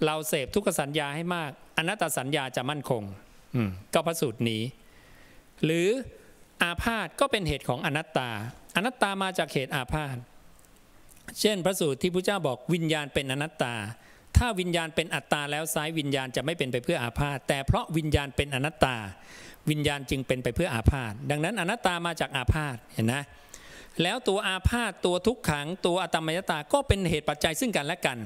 [SPEAKER 1] เราเสพทุกขสัญญาให้มาก อนัตตสัญญาจะมั่นคงก็พระสูตรนี้ หรืออาพาธก็เป็นเหตุของอนัตตา อนัตตามาจากเหตุอาพาธเช่นพระสูตรที่พระเจ้าบอกวิญญาณเป็นอนัตตา ถ้าวิญญาณเป็นอัตตาแล้วซ้ายวิญญาณจะไม่เป็นไปเพื่ออาพาธแต่เพราะวิญญาณเป็นอนัตตา วิญญาณจึงเป็นไปเพื่ออาพาธดังนั้นอนัตตามาจากอาพาธเห็นนะแล้วตัวอาพาธตัวทุกขัง ตัวอตมยตาก็เป็นเหตุปัจจัยซึ่งกันและกัน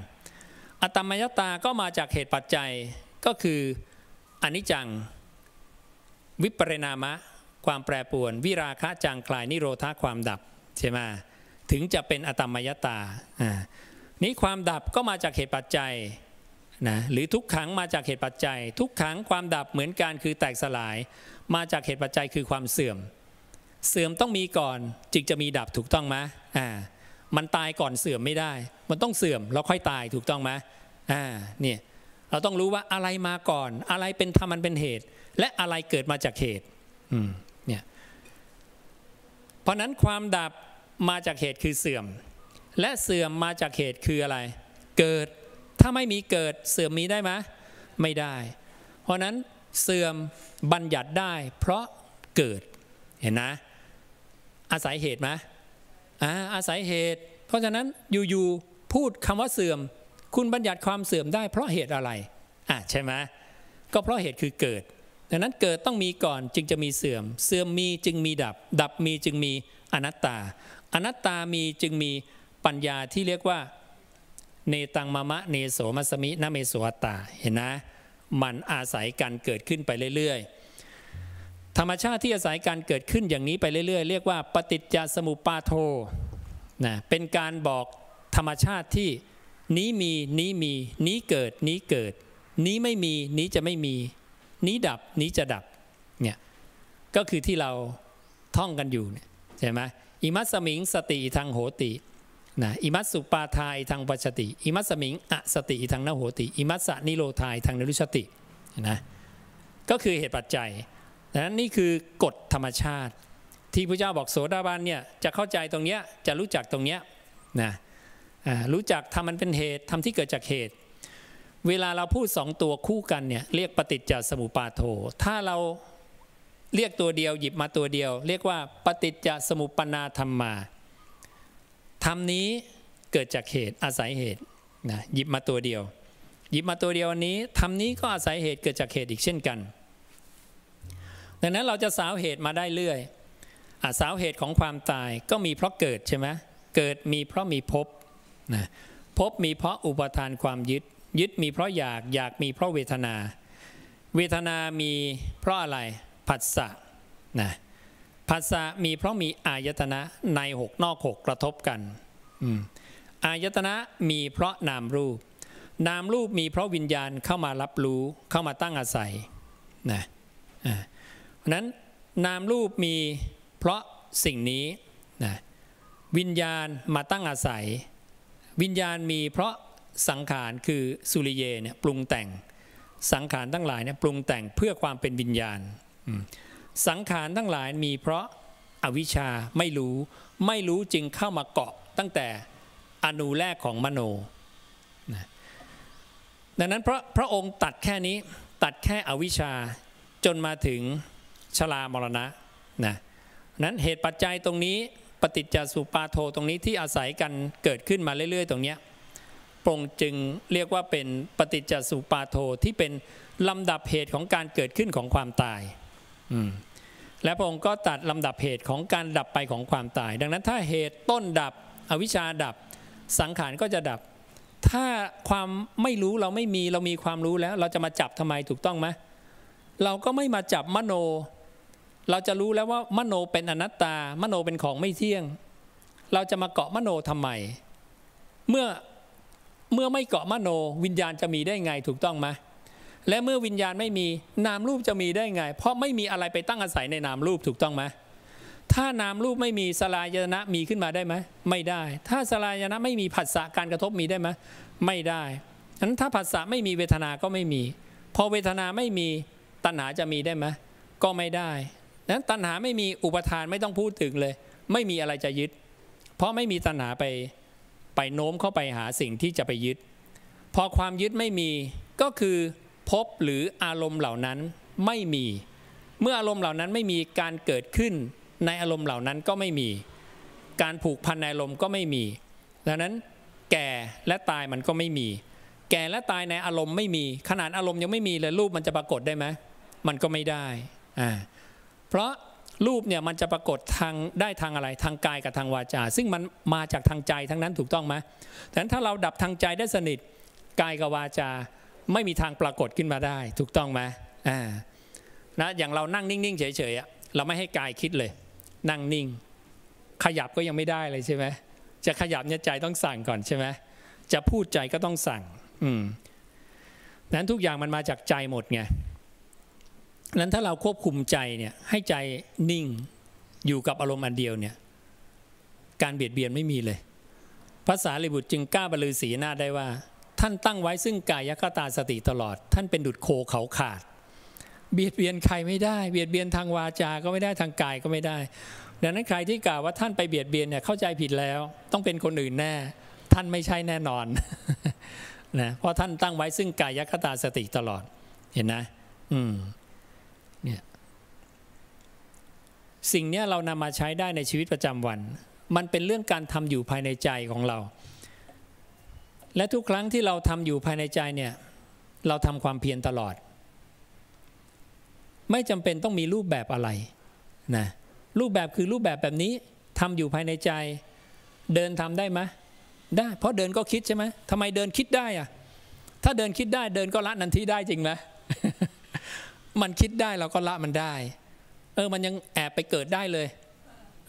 [SPEAKER 1] อตมยตาก็มาจากเหตุปัจจัยก็คืออนิจจัง วิปริณามะ ความแปรปรวน วิราคะจางคลายนิโรธาความดับใช่ไหมถึงจะเป็นอตมยตาอ่า นี้ความดับก็มาจากเหตุปัจจัยนะหรือทุกขังมาจากเหตุปัจจัย ทุกขังความดับเหมือนกันคือแตกสลาย มาจากเหตุปัจจัยคือความเสื่อม เสื่อมต้องมีก่อนจึงจะมีดับถูกต้องไหมอ่ามันตายก่อนเสื่อมไม่ได้ มันต้องเสื่อมแล้วค่อยตายถูกต้องไหมอ่าเนี่ยเราต้องรู้ว่าอะไรมาก่อน อะไรเป็นธรรมมันเป็นเหตุ และอะไรเกิดมาจากเหตุอืมเนี่ยเพราะนั้นความดับมาจากเหตุคือเสื่อม และเสื่อมมาจากเหตุคืออะไร เกิด ถ้าไม่มีเกิดเสื่อมมีได้ไหมไม่ได้ เพราะนั้นเสื่อมบัญญัติได้ เพราะเกิด เห็นนะ อาศัยเหตุไหมอ่าอาศัยเหตุ เพราะฉะนั้นอยู่ๆพูดคำว่าเสื่อม คุณบัญญัติความเสื่อมได้ เพราะเหตุอะไรอะใช่ไหมก็เพราะเหตุคือเกิดดังนั้นเกิดต้องมีก่อนจึงจะมีเสื่อม เสื่อมมีจึงมีดับ ดับมีจึงมีอนัตตา อนัตตามีจึงมี ปัญญาที่เรียกว่า เนตังมะมะเนโสมัสมินะเมโสอัตตาเห็นนะ มันอาศัยการเกิดขึ้นไปเรื่อยๆ ธรรมชาติที่อาศัยการเกิดขึ้นอย่างนี้ไปเรื่อยๆ เรียกว่า ปฏิจจสมุปาโทนะเป็นการบอกธรรมชาติที่นี้มีนี้มี นี้เกิดนี้เกิด นี้ไม่มีนี้จะไม่มี นี้ดับนี้จะดับเนี่ยก็คือที่เราท่องกันอยู่ใช่ไหมอิมัสมิงสติทางโหติ นะอิมัสสุปาทายทางปัจติ อิมัสมิงอสติทางนโหติ อิมัสสนิโรธายทางนรุชตินะก็คือเหตุปัจจัยดังนั้นนี่คือกฎธรรมชาติ ที่พระเจ้าบอกโสดาบันเนี่ยจะเข้าใจตรงเนี้ยจะรู้จักตรงเนี้ยนะรู้จักทำมันเป็นเหตุทำที่เกิดจากเหตุ เวลาเราพูดสองตัวคู่กันเนี่ยเรียกปฏิจจสมุปาโท ถ้าเราเรียกตัวเดียวหยิบมาตัวเดียว เรียกว่าปฏิจจสมุปนาธรรมมา ธรรมนี้เกิดจากเหตุอาศัยเหตุนะหยิบมาตัวเดียว หยิบมาตัวเดียววันนี้ธรรมนี้ก็อาศัยเหตุเกิดจากเหตุอีกเช่นกัน ดังนั้นเราจะสาวเหตุมาได้เรื่อยสาวเหตุของความตายก็มีเพราะเกิดใช่ไหมเกิดมีเพราะมีภพนะภพมีเพราะอุปทานความยึด ยึดมีเพราะอยากอยากมีเพราะเวทนา เวทนามีเพราะอะไรผัสสะนะ ผัสสะมีเพราะมีอายตนะในหกนอกหกกระทบกันอายตนะมีเพราะนามรูป นามรูปมีเพราะวิญญาณเข้ามารับรู้เข้ามาตั้งอาศัยนะเพราะนั้นนามรูปมีเพราะสิ่งนี้นะวิญญาณมาตั้งอาศัย วิญญาณมีเพราะสังขารคือสุริเยเนี่ยปรุงแต่งสังขารทั้งหลายเนี่ยปรุงแต่งเพื่อความเป็นวิญญาณ สังขารทั้งหลายมีเพราะอาวิชชาไม่รู้ไม่รู้จึงเข้ามาเกาะตั้งแต่อนูแรกของมโนดังนั้นพระพระองค์ตัดแค่นี้ตัดแค่อวิชชาจนมาถึงชลามรณะนะนั้นเหตุปัจจัยตรงนี้ปฏิจจสุปาโทตรงนี้ที่อาศัยกันเกิดขึ้นมาเรื่อย ๆ ตรงนี้พรงจึงเรียกว่าเป็นปฏิจจสุปาโทที่เป็นลำดับเหตุของการเกิดขึ้นของความตาย และพระองค์ก็ตัดลำดับเหตุของการดับไปของความตาย ดังนั้นถ้าเหตุต้นดับอวิชชาดับ สังขารก็จะดับ ถ้าความไม่รู้เราไม่มีเรามีความรู้แล้ว เราจะมาจับทำไมถูกต้องไหมเราก็ไม่มาจับมโน เราจะรู้แล้วว่ามโนเป็นอนัตตา มโนเป็นของไม่เที่ยง เราจะมาเกาะมโนทำไม เมื่อ
[SPEAKER 2] เมื่อไม่เกาะมโนวิญญาณจะมีได้ไงถูกต้องไหม และเมื่อวิญญาณไม่มีนามรูปจะมีได้ไง เพราะไม่มีอะไรไปตั้งอาศัยในนามรูปถูกต้องไหมถ้านามรูปไม่มีสลายนะมีขึ้นมาได้ไหมไม่ได้ ถ้าสลายนะไม่มีผัสสะการกระทบมีได้ไหมไม่ได้ฉนั้นถ้าผัสสะไม่มีเวทนาก็ไม่มี พอเวทนาไม่มีตัณหาจะมีได้ไหมก็ไม่ได้นั้นตัณหาไม่มีอุปทานไม่ต้องพูดถึงเลย ไม่มีอะไรจะยึด เพราะไม่มีตัณหาไปไปโน้มเข้าไปหาสิ่งที่จะไปยึด พอความยึดไม่มีก็คือ พบหรืออารมณ์เหล่านั้นไม่มี เมื่ออารมณ์เหล่านั้นไม่มีการเกิดขึ้นในอารมณ์เหล่านั้นก็ไม่มี การผูกพันในอารมณ์ก็ไม่มี ดังนั้นแก่และตายมันก็ไม่มี แก่และตายในอารมณ์ไม่มี ขนาดอารมณ์ยังไม่มีเลยรูปมันจะปรากฏได้ไหมมันก็ไม่ได้อ่าเพราะรูปเนี่ยมันจะปรากฏทางได้ทางอะไรทางกายกับทางวาจา ซึ่งมันมาจากทางใจทั้งนั้นถูกต้องไหมแต่ถ้าเราดับทางใจได้สนิทกายกับวาจา ไม่มีทางปรากฏขึ้นมาได้ ถูกต้องไหมอ่านะอย่างเรานั่งนิ่งๆเฉยๆเราไม่ให้กายคิดเลย นั่งนิ่ง ขยับก็ยังไม่ได้เลยใช่ไหมจะขยับเนี่ยใจต้องสั่งก่อนใช่ไหมจะพูดใจก็ต้องสั่ง อืมนั้นทุกอย่างมันมาจากใจหมดไงนั้นถ้าเราควบคุมใจเนี่ย ให้ใจนิ่งอยู่กับอารมณ์อันเดียวเนี่ย การเบียดเบียนไม่มีเลย ภาษาลิบุตรจึงกล้าบรรลือศีหน้าได้ว่า ท่านตั้งไว้ซึ่งกายคตาสติตลอด ท่านเป็นดุดโคเขาขาด เบียดเบียนใครไม่ได้ เบียดเบียนทางวาจา ก็ไม่ได้ทางกายก็ไม่ได้ ดังนั้นใครที่กล่าวว่าท่านไปเบียดเบียนเนี่ยเข้าใจผิดแล้ว ต้องเป็นคนอื่นแน่ ท่านไม่ใช่แน่นอนนะเพราะท่านตั้งไว้ซึ่งกายคตาสติตลอดเห็นนะ อืมเนี่ยสิ่งนี้เรานำมาใช้ได้ในชีวิตประจำวัน มันเป็นเรื่องการทำอยู่ภายในใจของเรา และทุกครั้งที่เราทำอยู่ภายในใจเนี่ย เราทำความเพียรตลอด ไม่จำเป็นต้องมีรูปแบบอะไรนะรูปแบบคือรูปแบบแบบนี้ทำอยู่ภายในใจ เดินทำได้ไหมได้ เพราะเดินก็คิดใช่ไหมทำไมเดินคิดได้อะถ้าเดินคิดได้เดินก็ละนันทีได้จริงไหมมันคิดได้เราก็ละมันได้ เออ มันยังแอบไปเกิดได้เลย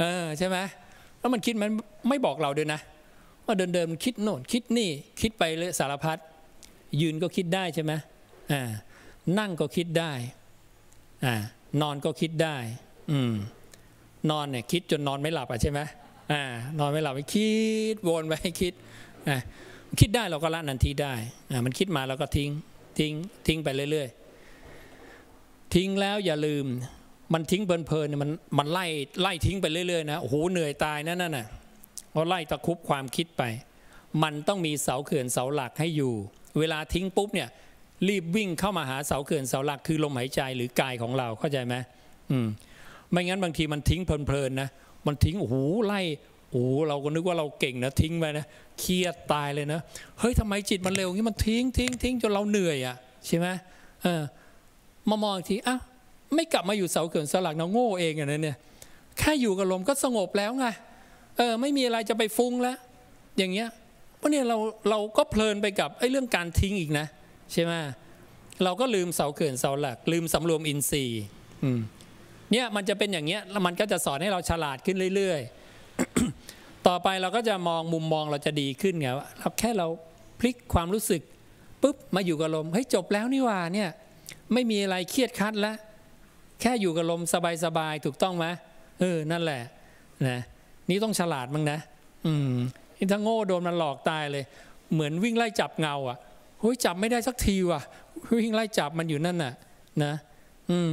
[SPEAKER 2] เออใช่ไหมแล้วมันคิดมันไม่บอกเราด้วยนะ ว่าเดินเดินมันคิดโน่นคิดนี่คิดไปเลยสารพัดยืนก็คิดได้ใช่ไหมอ่านั่งก็คิดได้อ่านอนก็คิดได้ อืมนอนเนี่ยคิดจนนอนไม่หลับอะใช่ไหมอ่านอนไม่หลับไปคิดวนไปให้คิดอ่าคิดได้เราก็ละนันทีได้อ่ามันคิดมาเราก็ทิ้งทิ้งทิ้งไปเรื่อยๆ ทิ้งแล้วอย่าลืม มันทิ้งเพลินๆมันมันไล่ไล่ทิ้งไปเรื่อยๆนะโอ้โหเหนื่อยตายนั่นน่ะ พราไล่ตะคุบความคิดไป มันต้องมีเสาเขื่อนเสาหลักให้อยู่ เวลาทิ้งปุ๊บเนี่ยรีบวิ่งเข้ามาหาเสาเขื่อนเสาหลักคือลมหายใจหรือกายของเราเข้าใจไหมอืมไม่งั้นบางทีมันทิ้งเพลินๆนะมันทิ้งโอ้โหไล่โอ้เราก็นึกว่าเราเก่งนะทิ้งไปนะเครียดตายเลยนะเฮ้ยทำไมจิตมันเร็วงี้มันทิ้งทิ้งทิ้งจนเราเหนื่อยอะใช่ไหมเออมามองทีอ้าวไม่กลับมาอยู่เสาเขื่อนเสาหลักนาโง่เองอย่างนั้นเนี่ยแค่อยู่กับลมก็สงบแล้วไง เออไม่มีอะไรจะไปฟุ้งแล้วอย่างเงี้ยเพราะเนี่ยเราเราก็เพลินไปกับไอ้เรื่องการทิ้งอีกนะใช่ไหมเราก็ลืมเสาเขื่อนเสาหลัก ลืมสำรวมอินทรีย์เนี่ยมันจะเป็นอย่างเงี้ยแล้วมันก็จะสอนให้เราฉลาดขึ้นเรื่อยๆ ต่อไปเราก็จะมองมุมมองเราจะดีขึ้นไงว่าเราแค่เราพลิกความรู้สึกปุ๊บมาอยู่กับลมเฮ้ยจบแล้วนี่ว่าเนี่ยไม่มีอะไรเครียดคัดแล้วแค่อยู่กับลมสบายๆถูกต้องไหมเออนั่นแหละนะ นี่ต้องฉลาดมั้งนะ อืมถ้าโง่โดนมันหลอกตายเลย เหมือนวิ่งไล่จับเงาอะเฮ้ยจับไม่ได้สักทีว่ะวิ่งไล่จับมันอยู่นั่นน่ะ นะ อืม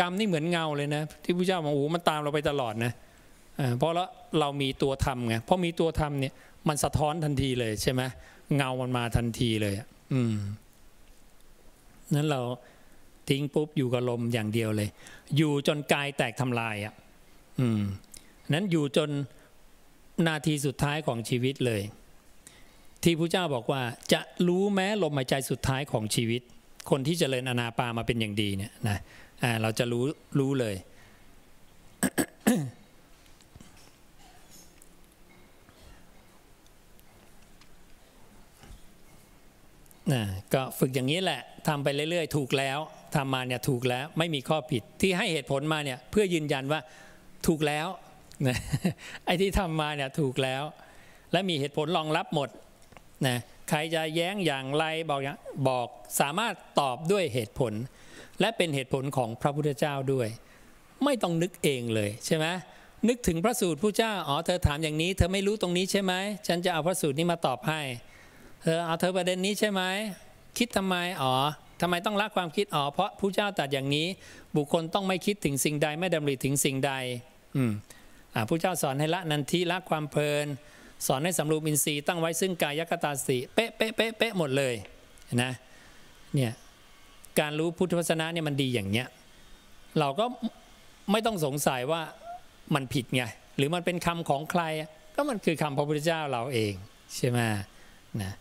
[SPEAKER 2] กรรมนี่เหมือนเงาเลยนะ ที่พระเจ้าบอกโอ้มันตามเราไปตลอดนะอ่าเพราะแล้วเรามีตัวธรรมไงเพราะมีตัวธรรมเนี่ย มันสะท้อนทันทีเลยใช่ไหมเงามันมาทันทีเลยอืมนั้นเราทิ้งปุ๊บอยู่กับลมอย่างเดียวเลย อยู่จนกายแตกทำลายอะ อืม นั้นอยู่จนนาทีสุดท้ายของชีวิตเลย ที่พระเจ้าบอกว่าจะรู้แม้ลมหายใจสุดท้ายของชีวิต คนที่จเจริญอนาปามาเป็นอย่างดีเนี่ยนะเราจะรู้รู้เลย นะก็ฝึกอย่างนี้แหละทำไปเรื่อยๆ ถูกแล้วทำมาเนี่ยถูกแล้วไม่มีข้อผิดที่ให้เหตุผลมาเนี่ยเพื่อยืนยันว่าถูกแล้ว นะไอ้ที่ทำมาเนี่ยถูกแล้ว และมีเหตุผลรองรับหมดนะใครจะแย้งอย่างไรบอกอย่างบอกสามารถตอบด้วยเหตุผล และเป็นเหตุผลของพระพุทธเจ้าด้วย ไม่ต้องนึกเองเลยใช่ไหมนึกถึงพระสูตรผู้เจ้าอ๋อเธอถามอย่างนี้ เธอไม่รู้ตรงนี้ใช่ไหมฉันจะเอาพระสูตรนี้มาตอบให้เธอเอาเธอประเด็นนี้ใช่ไหมคิดทำไมอ๋อทำไมต้องละความคิดอ๋อเพราะผู้เจ้าตรัสอย่างนี้ บุคคลต้องไม่คิดถึงสิ่งใดไม่ดำริถึงสิ่งใด อืม อ่าผู้เจ้าสอนให้ละนันทิละความเพลิน สอนให้สำรวมอินทรีย์ตั้งไว้ซึ่งกายคตาสติเป๊ะเป๊ะเป๊ะเป๊ะหมดเลยนะเนี่ยการรู้พุทธวจนะเนี่ยมันดีอย่างเนี้ยเราก็ไม่ต้องสงสัยว่ามันผิดไงหรือมันเป็นคำของใครก็มันคือคำพระพุทธเจ้าเราเองใช่ไหมนะ